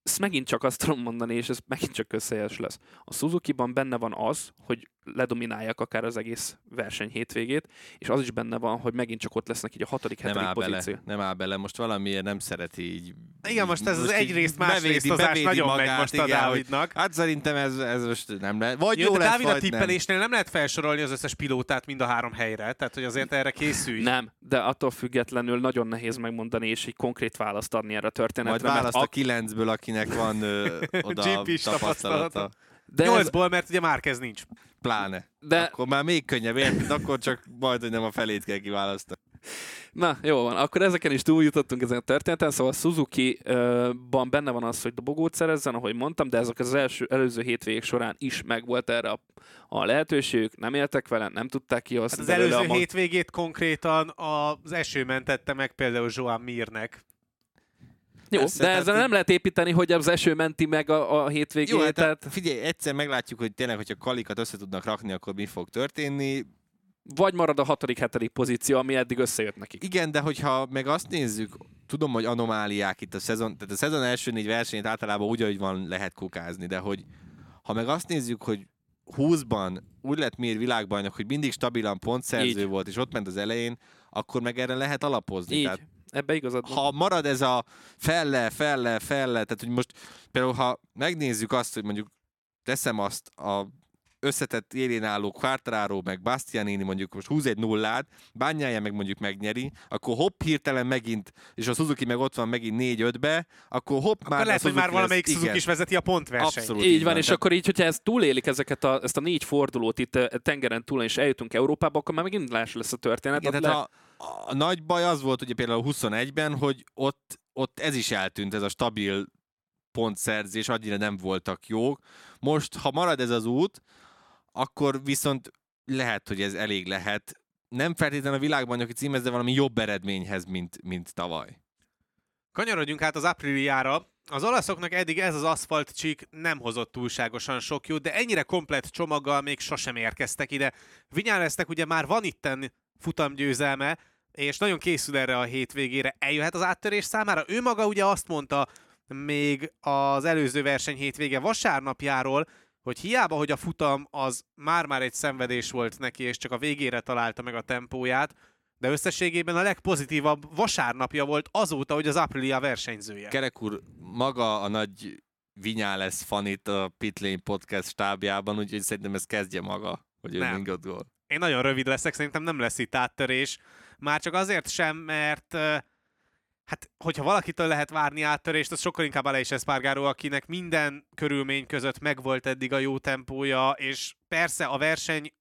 ezt megint csak azt tudom mondani, és ez megint csak összejes lesz. A Suzuki-ban benne van az, hogy ledominálják akár az egész verseny hétvégét, és az is benne van, hogy megint csak ott lesznek így a hatodik, hetedik nem pozíció. Bele, nem áll bele, most valamiért nem szereti így... Igen, most ez most az egyrészt, másrészt az nagyon magát, megy most igen, a Dávidnak. Hát szerintem ez, ez most nem lehet. Vagy jó, jó lesz, Dávid a tippelésnél nem. nem lehet felsorolni az összes pilótát mind a három helyre, tehát hogy azért erre készülj. Nem, de attól függetlenül nagyon nehéz megmondani, és egy konkrét választ adni erre a történetre. Majd választ a kilencből, akinek van ö, [laughs] oda tapasztalata. tapasztalata. De Nyolcból, ez... mert ugye Márkez nincs. Pláne. De... Akkor már még könnyebb, érted? Akkor csak majd, hogy nem a felét kell kiválasztani. Na, jó van. Akkor ezeken is túljutottunk ezen a történeten, szóval Suzuki-ban benne van az, hogy dobogót szerezzen, ahogy mondtam, de ezek az első, előző hétvégek során is megvolt erre a, a lehetőségük, nem éltek vele, nem tudták kihasználni. Hát az előző a hétvégét konkrétan az eső mentette meg például Joan Mirnek. Jó, Persze, de ezzel nem lehet építeni, hogy az eső menti meg a, a hétvégét. Jó, hát, tehát... figyelj, egyszer meglátjuk, hogy tényleg, hogyha kalikat össze tudnak rakni, akkor mi fog történni. Vagy marad a hatodik, hetedik pozíció, ami eddig összejött nekik. Igen, de hogyha meg azt nézzük, tudom, hogy anomáliák itt a szezon, tehát a szezon első négy versenyt általában úgy, ahogy van, lehet kukázni, de hogy ha meg azt nézzük, hogy 20-ban úgy lett Mir világbajnok, hogy mindig stabilan pontszerző Így. volt, és ott ment az elején, akkor meg erre lehet alapozni. Így. Tehát Ebbe igazad van. Ha marad ez a felle, felle, felle, tehát hogy most például ha megnézzük azt, hogy mondjuk teszem azt a összetett élén álló Quartararo, meg Bastianini mondjuk most húz egy nullát, bányája meg mondjuk megnyeri, akkor hopp hirtelen megint, és a Suzuki meg ott van megint 4-5-be, akkor hopp akkor már lehet, hogy már valamelyik lesz, Suzuki is vezeti a pontversenyt. Abszolút így, így van, van, és tehát... akkor így, hogyha ez túlélik ezeket a, ezt a négy fordulót itt tengeren túl, és eljutunk Európába, akkor már megint más lesz a történet. Igen, tehát le... a, a, nagy baj az volt ugye például 21-ben, hogy ott, ott ez is eltűnt, ez a stabil pontszerzés, annyira nem voltak jók. Most, ha marad ez az út, akkor viszont lehet, hogy ez elég lehet. Nem feltétlenül a világbajnoki címhez, de valami jobb eredményhez, mint, mint tavaly. Kanyarodjunk hát az apríliára. Az olaszoknak eddig ez az aszfalt csík nem hozott túlságosan sok jót, de ennyire komplett csomaggal még sosem érkeztek ide. Vinyáleztek ugye már van itten futamgyőzelme, és nagyon készül erre a hétvégére. Eljöhet az áttörés számára. Ő maga ugye azt mondta még az előző verseny hétvége vasárnapjáról, hogy hiába, hogy a futam az már-már egy szenvedés volt neki, és csak a végére találta meg a tempóját, de összességében a legpozitívabb vasárnapja volt azóta, hogy az Aprilia versenyzője. Kerek úr, maga a nagy lesz fanit a Pitlane podcast stábjában, úgyhogy szerintem ez kezdje maga, hogy ő gól. Én nagyon rövid leszek, szerintem nem lesz itt áttörés. Már csak azért sem, mert hát hogyha valakitől lehet várni áttörést, az sokkal inkább Aleix Espargaró, akinek minden körülmény között megvolt eddig a jó tempója, és persze a verseny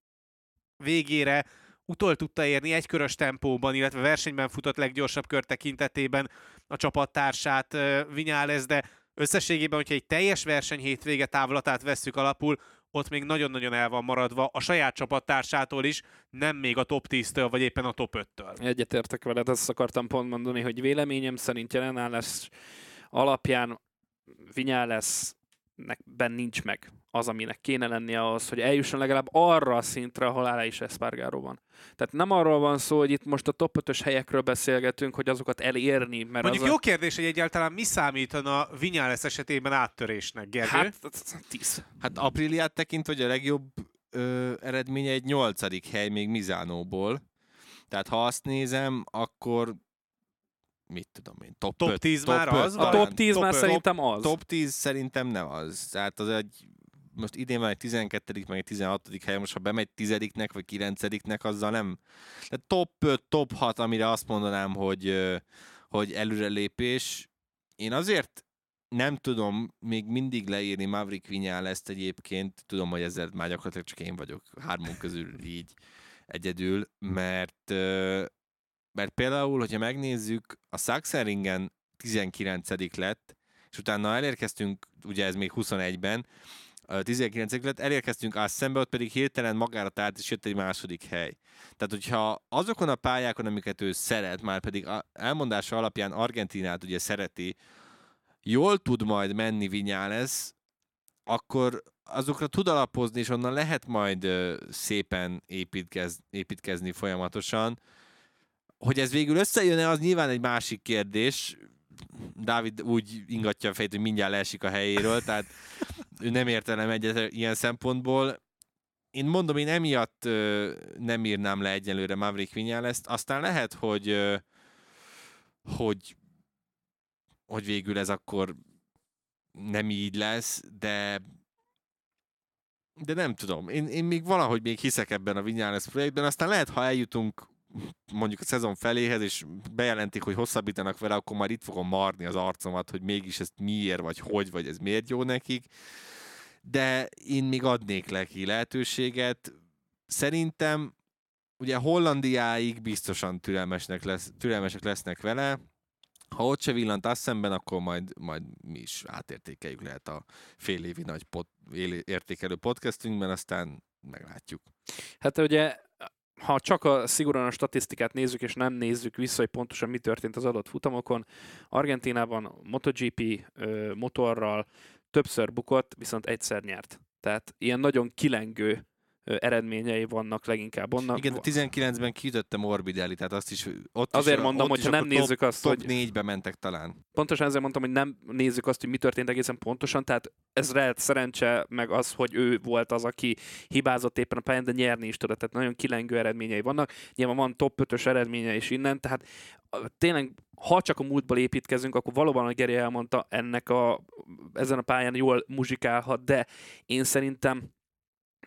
végére utol tudta érni egy körös tempóban, illetve versenyben futott leggyorsabb kör tekintetében a csapattársát Vinyález, de összességében, hogyha egy teljes verseny hétvége távlatát vesszük alapul, ott még nagyon-nagyon el van maradva a saját csapattársától is, nem még a top 10-től, vagy éppen a top 5-től. Egyetértek veled, azt akartam pont mondani, hogy véleményem szerint jelenállás alapján Vinyá lesz ben nincs meg az, aminek kéne lennie ahhoz, hogy eljusson legalább arra a szintre, ahol Alá is Espargaró van. Tehát nem arról van szó, hogy itt most a top 5-ös helyekről beszélgetünk, hogy azokat elérni, mert Mondjuk az jó a... kérdés, hogy egyáltalán mi számítana Vinyales esetében áttörésnek, Gergő? Hát, 10. Hát Apriliát tekint, hogy a legjobb ö, eredménye egy nyolcadik hely még Mizánóból. Tehát ha azt nézem, akkor mit tudom én, top, Top 5, 10 már öt az A top 10 top már öt. szerintem az. Top 10 szerintem nem az. Tehát az egy, most idén van egy 12 meg egy 16 hely, most ha bemegy 10 vagy 9 azzal nem. Tehát top 5, top 6, amire azt mondanám, hogy, hogy előrelépés. Én azért nem tudom még mindig leírni Maverick Vinyál ezt egyébként, tudom, hogy ezzel már gyakorlatilag csak én vagyok hármunk közül így egyedül, mert, mert például, hogyha megnézzük, a Sachsenringen 19 lett, és utána elérkeztünk, ugye ez még 21-ben, ö, 19 lett, elérkeztünk Assenbe, ott pedig hirtelen magára talált, és jött egy második hely. Tehát, hogyha azokon a pályákon, amiket ő szeret, már pedig elmondása alapján Argentinát ugye szereti, jól tud majd menni Vinyales, akkor azokra tud alapozni, és onnan lehet majd szépen építkez, építkezni folyamatosan. Hogy ez végül összejön-e, az nyilván egy másik kérdés. Dávid úgy ingatja a fejét, hogy mindjárt leesik a helyéről, tehát ő nem értelem egyet ilyen szempontból. Én mondom, én emiatt ö, nem írnám le egyelőre Maverick Vinyales-t. Aztán lehet, hogy ö, hogy hogy végül ez akkor nem így lesz, de de nem tudom. Én, én még valahogy még hiszek ebben a Vinyales projektben, aztán lehet, ha eljutunk mondjuk a szezon feléhez, és bejelentik, hogy hosszabbítanak vele, akkor már itt fogom marni az arcomat, hogy mégis ezt miért, vagy hogy, vagy ez miért jó nekik. De én még adnék neki lehetőséget. Szerintem ugye Hollandiáig biztosan türelmesnek lesz, türelmesek lesznek vele, ha ott se villant azt szemben, akkor majd, majd mi is átértékeljük lehet a fél évi nagy él- értékelő podcastünkben, aztán meglátjuk. Hát ugye, ha csak a szigorúan a statisztikát nézzük, és nem nézzük vissza, hogy pontosan mi történt az adott futamokon, Argentinában MotoGP ö, motorral többször bukott, viszont egyszer nyert. Tehát ilyen nagyon kilengő eredményei vannak leginkább onnak. Igen, de 19-ben kiütötte Morbidelli, tehát azt is ott Azért is, mondom, hogy nem top, nézzük azt, top hogy- 4-be mentek talán. pontosan ezért mondtam, hogy nem nézzük azt, hogy mi történt egészen pontosan, tehát ez lehet szerencse, meg az, hogy ő volt az, aki hibázott éppen a pályán, de nyerni is tudott, tehát nagyon kilengő eredményei vannak. Nyilván van top 5-ös eredménye is innen, tehát a- tényleg, ha csak a múltból építkezünk, akkor valóban, ahogy Geri elmondta, ennek a, ezen a pályán jól muzsikálhat, de én szerintem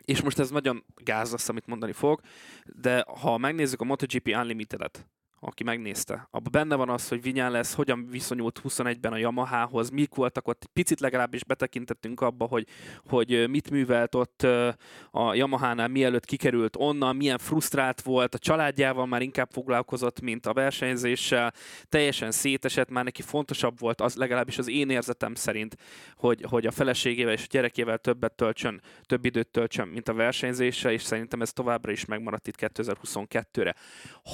és most ez nagyon gáz lesz, amit mondani fog, de ha megnézzük a MotoGP Unlimited-et, aki megnézte. Abban benne van az, hogy Vinyán lesz, hogyan viszonyult 21-ben a Yamahához, mik voltak ott, picit legalábbis betekintettünk abba, hogy, hogy mit művelt ott a Yamahánál, mielőtt kikerült onnan, milyen frusztrált volt, a családjával már inkább foglalkozott, mint a versenyzéssel, teljesen szétesett, már neki fontosabb volt, az legalábbis az én érzetem szerint, hogy, hogy a feleségével és a gyerekével többet töltsön, több időt töltsön, mint a versenyzéssel, és szerintem ez továbbra is megmaradt itt 2022-re.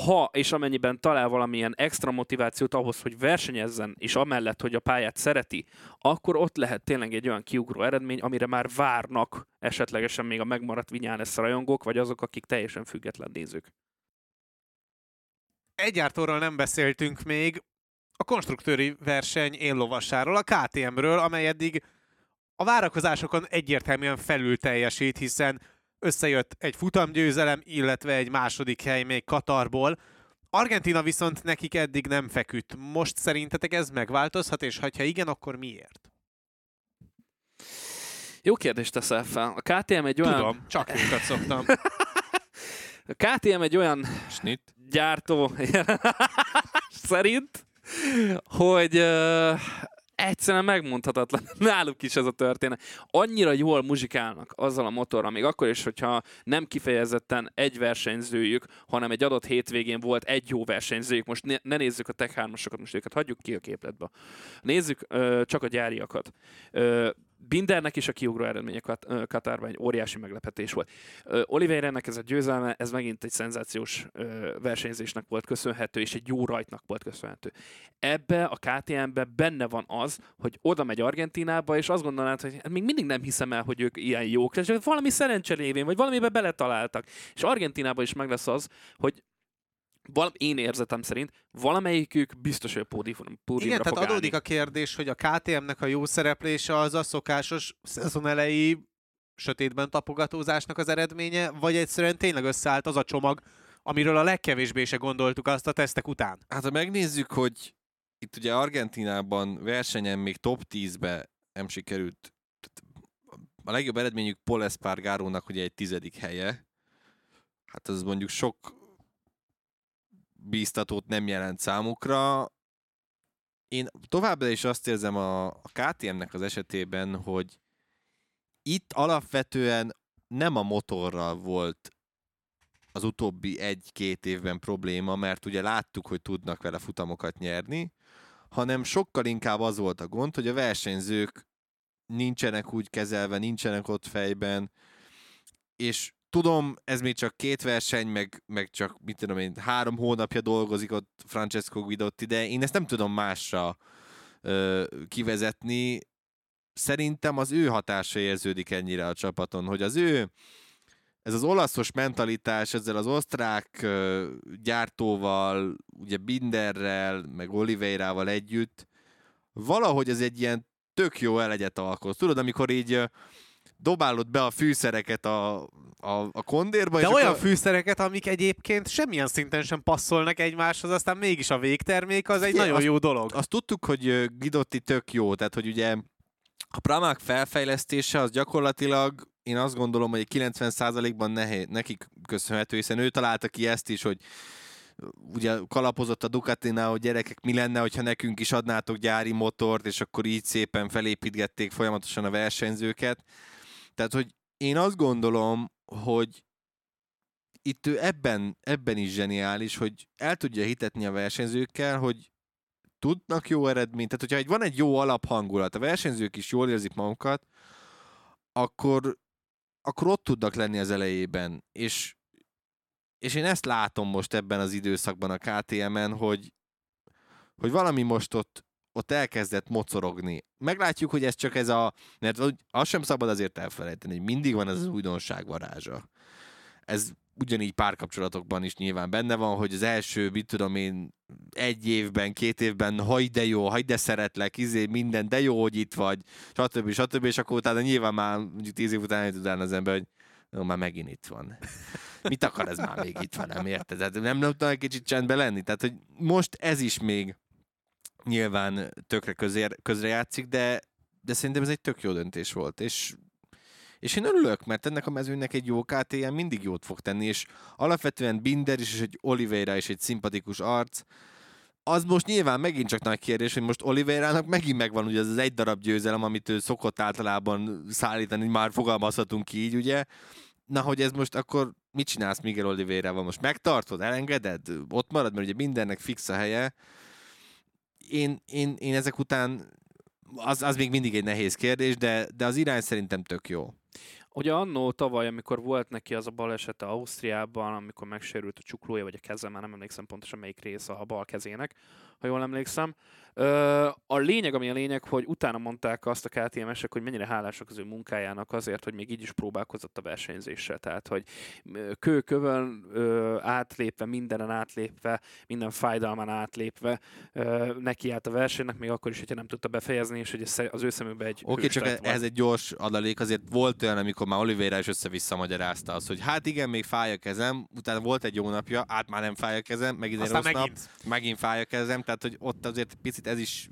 Ha és amennyiben talál valamilyen extra motivációt ahhoz, hogy versenyezzen, és amellett, hogy a pályát szereti, akkor ott lehet tényleg egy olyan kiugró eredmény, amire már várnak esetlegesen még a megmaradt Vinyánesz rajongók, vagy azok, akik teljesen független nézők. Egyártóról nem beszéltünk még, a konstruktőri verseny éllovasáról, a KTM-ről, amely eddig a várakozásokon egyértelműen felül teljesít, hiszen összejött egy futamgyőzelem, illetve egy második hely még Katarból. Argentina viszont nekik eddig nem feküdt. Most szerintetek ez megváltozhat, és ha igen, akkor miért? Jó kérdést teszel fel. A KTM egy olyan... Tudom, csak őket szoktam. [laughs] A KTM egy olyan Snit. gyártó [laughs] szerint, hogy uh, egyszerűen megmondhatatlan. [laughs] Náluk is ez a történet. Annyira jól muzsikálnak azzal a motorral, még akkor is, hogyha nem kifejezetten egy versenyzőjük, hanem egy adott hétvégén volt egy jó versenyzőjük. Most ne, ne nézzük a Tech 3 most őket hagyjuk ki a képletbe. Nézzük uh, csak a gyáriakat. Uh, Bindernek is a kiugró eredménye Kat- Katárban egy óriási meglepetés volt. Oliveira-nek ez a győzelme, ez megint egy szenzációs versenyzésnek volt köszönhető, és egy jó rajtnak volt köszönhető. Ebbe a KTM-be benne van az, hogy oda megy Argentinába, és azt gondolnád, hogy hát még mindig nem hiszem el, hogy ők ilyen jók, és valami szerencse révén, vagy valamibe beletaláltak. És Argentinában is meg lesz az, hogy val- én érzetem szerint valamelyikük biztos, hogy pódium, pódiumra Igen, tehát fog adódik állni. a kérdés, hogy a KTM-nek a jó szereplése az a szokásos szezon elejé sötétben tapogatózásnak az eredménye, vagy egyszerűen tényleg összeállt az a csomag, amiről a legkevésbé se gondoltuk azt a tesztek után. Hát ha megnézzük, hogy itt ugye Argentinában versenyen még top 10-be nem sikerült. A legjobb eredményük Paul Espargarónak ugye egy tizedik helye. Hát az mondjuk sok bíztatót nem jelent számukra. Én továbbra is azt érzem a, a KTM-nek az esetében, hogy itt alapvetően nem a motorral volt az utóbbi egy-két évben probléma, mert ugye láttuk, hogy tudnak vele futamokat nyerni, hanem sokkal inkább az volt a gond, hogy a versenyzők nincsenek úgy kezelve, nincsenek ott fejben, és tudom, ez még csak két verseny, meg, meg csak, mit tudom én, három hónapja dolgozik ott Francesco Guidotti, de én ezt nem tudom másra ö, kivezetni. Szerintem az ő hatása érződik ennyire a csapaton, hogy az ő ez az olaszos mentalitás ezzel az osztrák ö, gyártóval, ugye Binderrel, meg Oliveirával együtt, valahogy ez egy ilyen tök jó elegyet alkot. Tudod, amikor így dobálod be a fűszereket a, a, a kondérba, De olyan akkor... fűszereket, amik egyébként semmilyen szinten sem passzolnak egymáshoz, aztán mégis a végtermék az egy Figyelj, nagyon azt- jó dolog. azt tudtuk, hogy ö, Guidotti tök jó, tehát hogy ugye a Pramák felfejlesztése az gyakorlatilag én azt gondolom, hogy egy 90%-ban nehe, nekik köszönhető, hiszen ő találta ki ezt is, hogy ugye kalapozott a Ducatinál, hogy gyerekek, mi lenne, hogyha nekünk is adnátok gyári motort, és akkor így szépen felépítgették folyamatosan a versenyzőket. Tehát, hogy én azt gondolom, hogy itt ő ebben, ebben is zseniális, hogy el tudja hitetni a versenyzőkkel, hogy tudnak jó eredményt, tehát hogyha egy, van egy jó alaphangulat, a versenyzők is jól érzik magukat, akkor, akkor ott tudnak lenni az elejében, és, és én ezt látom most ebben az időszakban a KTM-en, hogy, hogy valami most ott, ott elkezdett mocorogni. Meglátjuk, hogy ez csak ez a... Mert azt sem szabad azért elfelejteni, hogy mindig van ez az újdonság varázsa. Ez ugyanígy párkapcsolatokban is nyilván benne van, hogy az első, mit tudom én, egy évben, két évben, haj de jó, haj de szeretlek, izé, minden, de jó, hogy itt vagy, stb. stb. És akkor utána nyilván már mondjuk tíz év után utána az ember, hogy jó, már megint itt van. Mit akar ez már még itt van, nem érted? Tehát nem tudna egy kicsit csendben lenni? Tehát, hogy most ez is még nyilván tökre közér, közre játszik, de, de szerintem ez egy tök jó döntés volt, és és én örülök, mert ennek a mezőnek egy jó KTM mindig jót fog tenni, és alapvetően Binder is, és egy Oliveira is egy szimpatikus arc. Az most nyilván megint csak nagy kérdés, hogy most Oliveira-nak megint megvan ugye az az egy darab győzelem, amit ő szokott általában szállítani, már fogalmazhatunk így, ugye. Na, hogy ez most akkor mit csinálsz Miguel Oliveira-val? Most megtartod, elengeded? Ott marad, mert ugye mindennek fix a helye. Én, én, én ezek után az, az még mindig egy nehéz kérdés, de, de az irány szerintem tök jó. Ugye annó tavaly, amikor volt neki az a balesete Ausztriában, amikor megsérült a csuklója, vagy a keze, már nem emlékszem pontosan melyik része a bal kezének, ha jól emlékszem. A lényeg, ami a lényeg, hogy utána mondták azt a KTM-esek, hogy mennyire hálásak az ő munkájának azért, hogy még így is próbálkozott a versenyzéssel. Tehát, hogy kő-kövön átlépve, mindenen átlépve, minden fájdalmán átlépve ö, neki állt a versenynek, még akkor is, hogyha nem tudta befejezni, és hogy ez az ő szemükben egy Oké, okay, csak ez egy gyors adalék, azért volt olyan, amikor már Oliveira is össze-vissza magyarázta azt, hogy hát igen, még fáj a kezem, utána volt egy jó napja, át már nem fáj a kezem, megint egy Aztán rossz megint. nap, megint fáj a kezem, tehát hogy ott azért picit ez is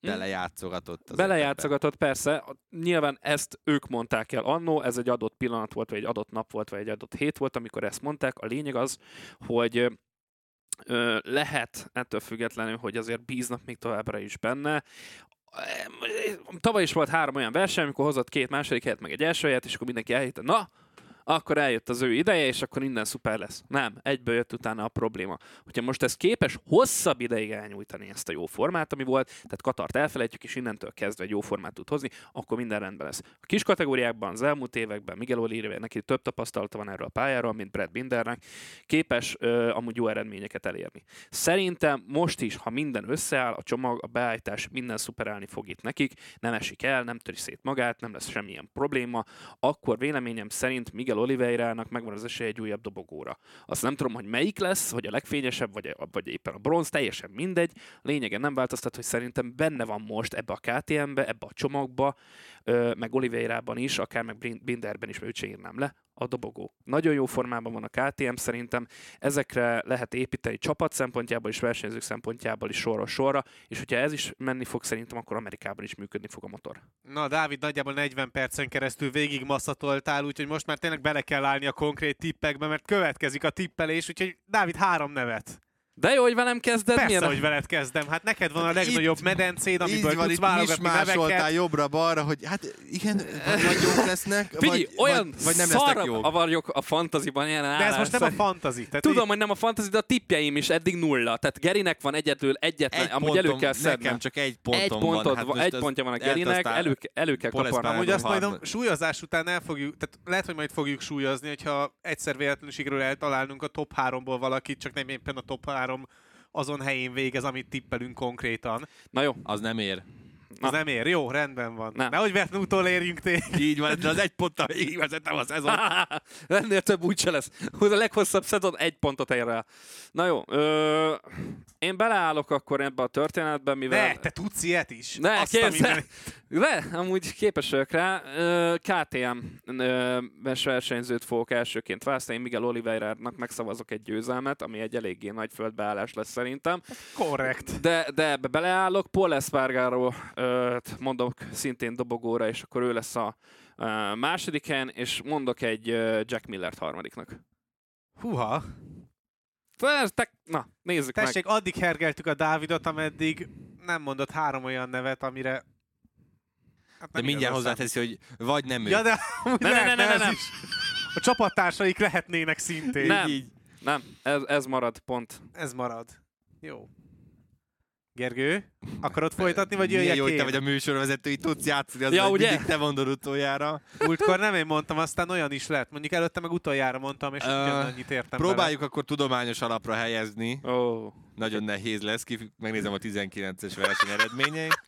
belejátszogatott. az Belejátszogatott, persze. Nyilván ezt ők mondták el annó, ez egy adott pillanat volt, vagy egy adott nap volt, vagy egy adott hét volt, amikor ezt mondták. A lényeg az, hogy ö, lehet ettől függetlenül, hogy azért bíznak még továbbra is benne. Tavaly is volt három olyan verseny, amikor hozott két második helyet, meg egy első helyet, és akkor mindenki elhitte, na, akkor eljött az ő ideje, és akkor minden szuper lesz. Nem, egyből jött utána a probléma. Hogyha most ez képes hosszabb ideig elnyújtani ezt a jó formát, ami volt, tehát Katart elfelejtjük, és innentől kezdve egy jó formát tud hozni, akkor minden rendben lesz. A kis kategóriákban az elmúlt években Miguel Oliveira neki több tapasztalata van erről a pályáról, mint Brad Bindernek, képes ö, amúgy jó eredményeket elérni. Szerintem most is, ha minden összeáll, a csomag, a beállítás, minden szuperálni fog itt nekik, nem esik el, nem töri szét magát, nem lesz semmilyen probléma, akkor véleményem szerint Miguel Oliveira-nak megvan az esélye egy újabb dobogóra. Azt nem tudom, hogy melyik lesz, hogy a legfényesebb, vagy, vagy éppen a bronz, teljesen mindegy. Lényegen nem változtat, hogy szerintem benne van most ebbe a KTM-be, ebbe a csomagba, meg Oliveirában is, akár meg Binderben is, mert őt írnám le, a dobogó. Nagyon jó formában van a KTM szerintem, ezekre lehet építeni csapat szempontjából és versenyzők szempontjából is sorra sorra, és hogyha ez is menni fog, szerintem akkor Amerikában is működni fog a motor. Na, Dávid, nagyjából 40 percen keresztül végig masszatoltál, úgyhogy most már tényleg bele kell állni a konkrét tippekbe, mert következik a tippelés, úgyhogy Dávid három nevet. De jó, hogy velem kezded. Persze, milyen hogy veled kezdem. Hát neked van a legnagyobb itt, medencéd, amiből van, tudsz válogatni neveket. jobbra-balra, hogy hát igen, vagy jók lesznek, Figyelj, vagy, olyan vagy, vagy nem lesznek jók. vagyok a fantaziban ilyen De ez most nem a fantazi. Tehát Tudom, így... hogy nem a fantazi, de a tippjeim is eddig nulla. Tehát Gerinek van egyedül egyetlen, egy amúgy pontom, elő kell szedni. Nekem csak egy pontom egy pontod, van. Hát egy pontja van a Gerinek, elő, elő kell kaparni. Amúgy azt majd a súlyozás után el fogjuk, tehát lehet, hogy majd fogjuk súlyozni, hogyha egyszer véletlenül sikerül eltalálnunk a top 3-ból valakit, csak nem éppen a top 3 azon helyén végez, amit tippelünk konkrétan. Na jó. Az nem ér. Na. Az nem ér. Jó, rendben van. Nem. Nehogy Vertn utolérjünk tényleg. Így van, de az egy ponttal így vezetem a szezon. [laughs] Ennél több úgyse lesz. A leghosszabb szezon egy pontot ér el. Na jó, ö, én beleállok akkor ebbe a történetbe, mivel... Ne, te tudsz ilyet is. Ne, képzel. De, amúgy képes vagyok rá. KTM versenyzőt fogok elsőként választani. Miguel Oliveira-nak megszavazok egy győzelmet, ami egy eléggé nagy földbeállás lesz szerintem. Korrekt. De, de ebbe beleállok. Paul Espargaro mondok szintén dobogóra, és akkor ő lesz a másodiken, és mondok egy Jack Millert harmadiknak. Húha! Na, nézzük Tessék, meg. addig hergeltük a Dávidot, ameddig nem mondott három olyan nevet, amire... Hát de mindjárt hozzáteszi, hogy vagy nem ő. Ja, de ne, ne, ne, ne, ne, nem. A csapattársaik lehetnének szintén. Nem, így. nem, ez, ez marad, pont. Ez marad. Jó. Gergő, akarod [laughs] folytatni, vagy jöjjek jó, hogy te vagy a műsorvezető, így tudsz játszani, az ja, ugye? mindig te mondod utoljára. Múltkor nem én mondtam, aztán olyan is lett. Mondjuk előtte meg utoljára mondtam, és uh, ugyanannyit értem Próbáljuk bele. akkor tudományos alapra helyezni. Oh. Nagyon nehéz lesz, ki, megnézem a 19-es verseny eredményeit.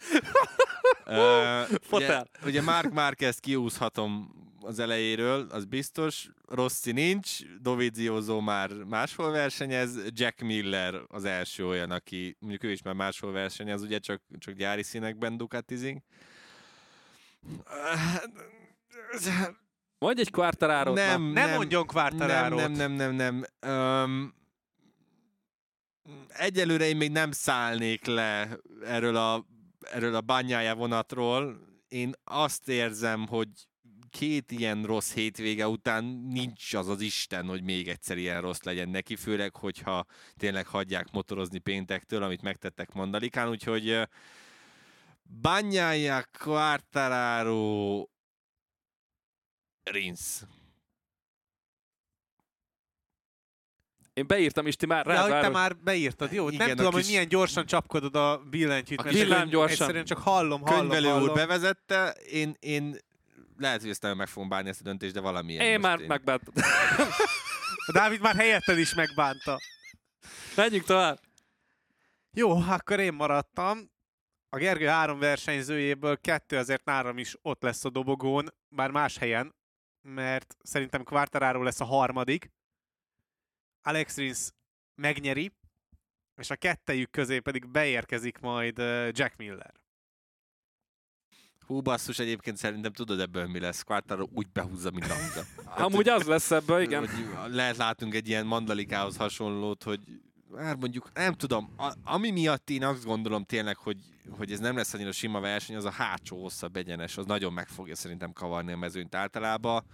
[laughs] uh, ugye, ugye Mark Marquez kiúzhatom az elejéről, az biztos. Rossi nincs, Dovizioso már máshol versenyez, Jack Miller az első olyan, aki mondjuk ő is már máshol versenyez, ugye csak, csak gyári színekben Ducatizik. Mondj egy kvártarárót. Nem, nem, nem mondjon kvártarárót. Nem, nem, nem, nem. nem. Um, egyelőre én még nem szállnék le erről a, erről a bányája vonatról. Én azt érzem, hogy két ilyen rossz hétvége után nincs az az Isten, hogy még egyszer ilyen rossz legyen neki, főleg, hogyha tényleg hagyják motorozni péntektől, amit megtettek Mandalikán, úgyhogy Banyája, Quartararo, Rins. Én beírtam is, ti már rá. Ja, te már beírtad, jó? Igen, nem tudom, kis... hogy milyen gyorsan csapkodod a billentyűt, a mert gyorsan. egyszerűen csak hallom, hallom, Könyvelő hallom. úr bevezette, én, én lehet, hogy ezt nem meg fogom bánni ezt a döntést, de valami. Én már én... megbántam. [laughs] Dávid már helyetted is megbánta. Menjünk tovább. Jó, akkor én maradtam. A Gergő három versenyzőjéből kettő azért nálam is ott lesz a dobogón, bár más helyen, mert szerintem Quartararo lesz a harmadik. Alex Rins megnyeri, és a kettejük közé pedig beérkezik majd Jack Miller. Hú, basszus, egyébként szerintem tudod ebből mi lesz. Quartaro úgy behúzza, mint a [laughs] Amúgy az lesz ebből, igen. Hogy lehet látunk egy ilyen mandalikához hasonlót, hogy hát mondjuk, nem tudom, a, ami miatt én azt gondolom tényleg, hogy, hogy ez nem lesz annyira sima verseny, az a hátsó hosszabb egyenes, az nagyon meg fogja szerintem kavarni a mezőnyt általában.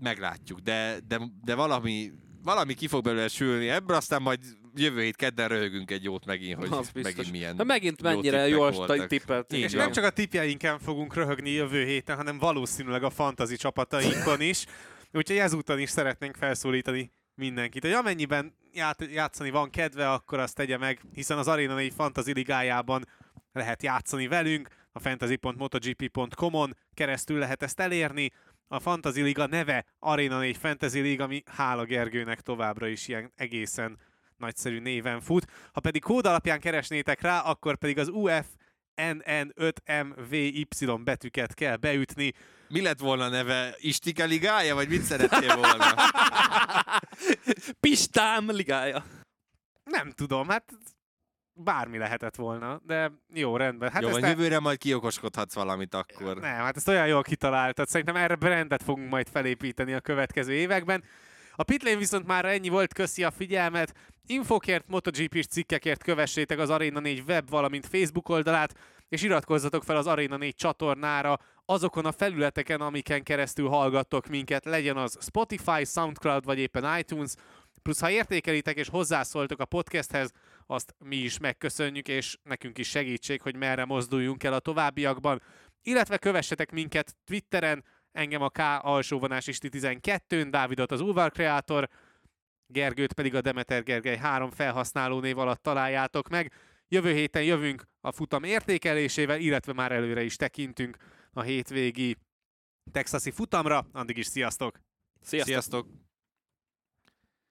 Meglátjuk, de, de, de valami, valami ki fog belőle sülni ebből, aztán majd jövő hét kedden röhögünk egy jót megint, hogy Az biztos. megint milyen Na megint jó mennyire tippek jól tippelt. És nem csak a tipjeinken fogunk röhögni jövő héten, hanem valószínűleg a fantazi csapatainkon is. Úgyhogy ezúton is szeretnénk felszólítani mindenkit, hogy amennyiben ját- játszani van kedve, akkor azt tegye meg, hiszen az Arena 4 Fantasy ligájában lehet játszani velünk, a fantasy.motogp.com-on keresztül lehet ezt elérni. A Fantasy Liga neve Arena 4 Fantasy League, ami hála Gergőnek továbbra is ilyen egészen nagyszerű néven fut. Ha pedig kód alapján keresnétek rá, akkor pedig az UF NN5MVY betűket kell beütni. Mi lett volna a neve? Istike ligája, vagy mit szerettél volna? [laughs] Pistám ligája. Nem tudom, hát bármi lehetett volna, de jó, rendben. Hát Jó, ezt van, el- jövőre majd kiokoskodhatsz valamit akkor. Nem, hát ezt olyan jól kitaláltad. Szerintem erre brandet fogunk majd felépíteni a következő években. A pitlane viszont már ennyi volt, köszi a figyelmet. Infokért, MotoGP-s cikkekért kövessétek az Arena 4 web, valamint Facebook oldalát, és iratkozzatok fel az Arena 4 csatornára azokon a felületeken, amiken keresztül hallgattok minket, legyen az Spotify, Soundcloud vagy éppen iTunes, plusz ha értékelitek és hozzászóltok a podcasthez, azt mi is megköszönjük, és nekünk is segítség, hogy merre mozduljunk el a továbbiakban. Illetve kövessetek minket Twitteren, engem a K alsóvonás Isti 12-n, Dávidot az Ulvar Creator, Gergőt pedig a Demeter Gergely 3 felhasználó név alatt találjátok meg. Jövő héten jövünk a futam értékelésével, illetve már előre is tekintünk a hétvégi texasi futamra. Addig is sziasztok! Sziasztok! Sziasztok!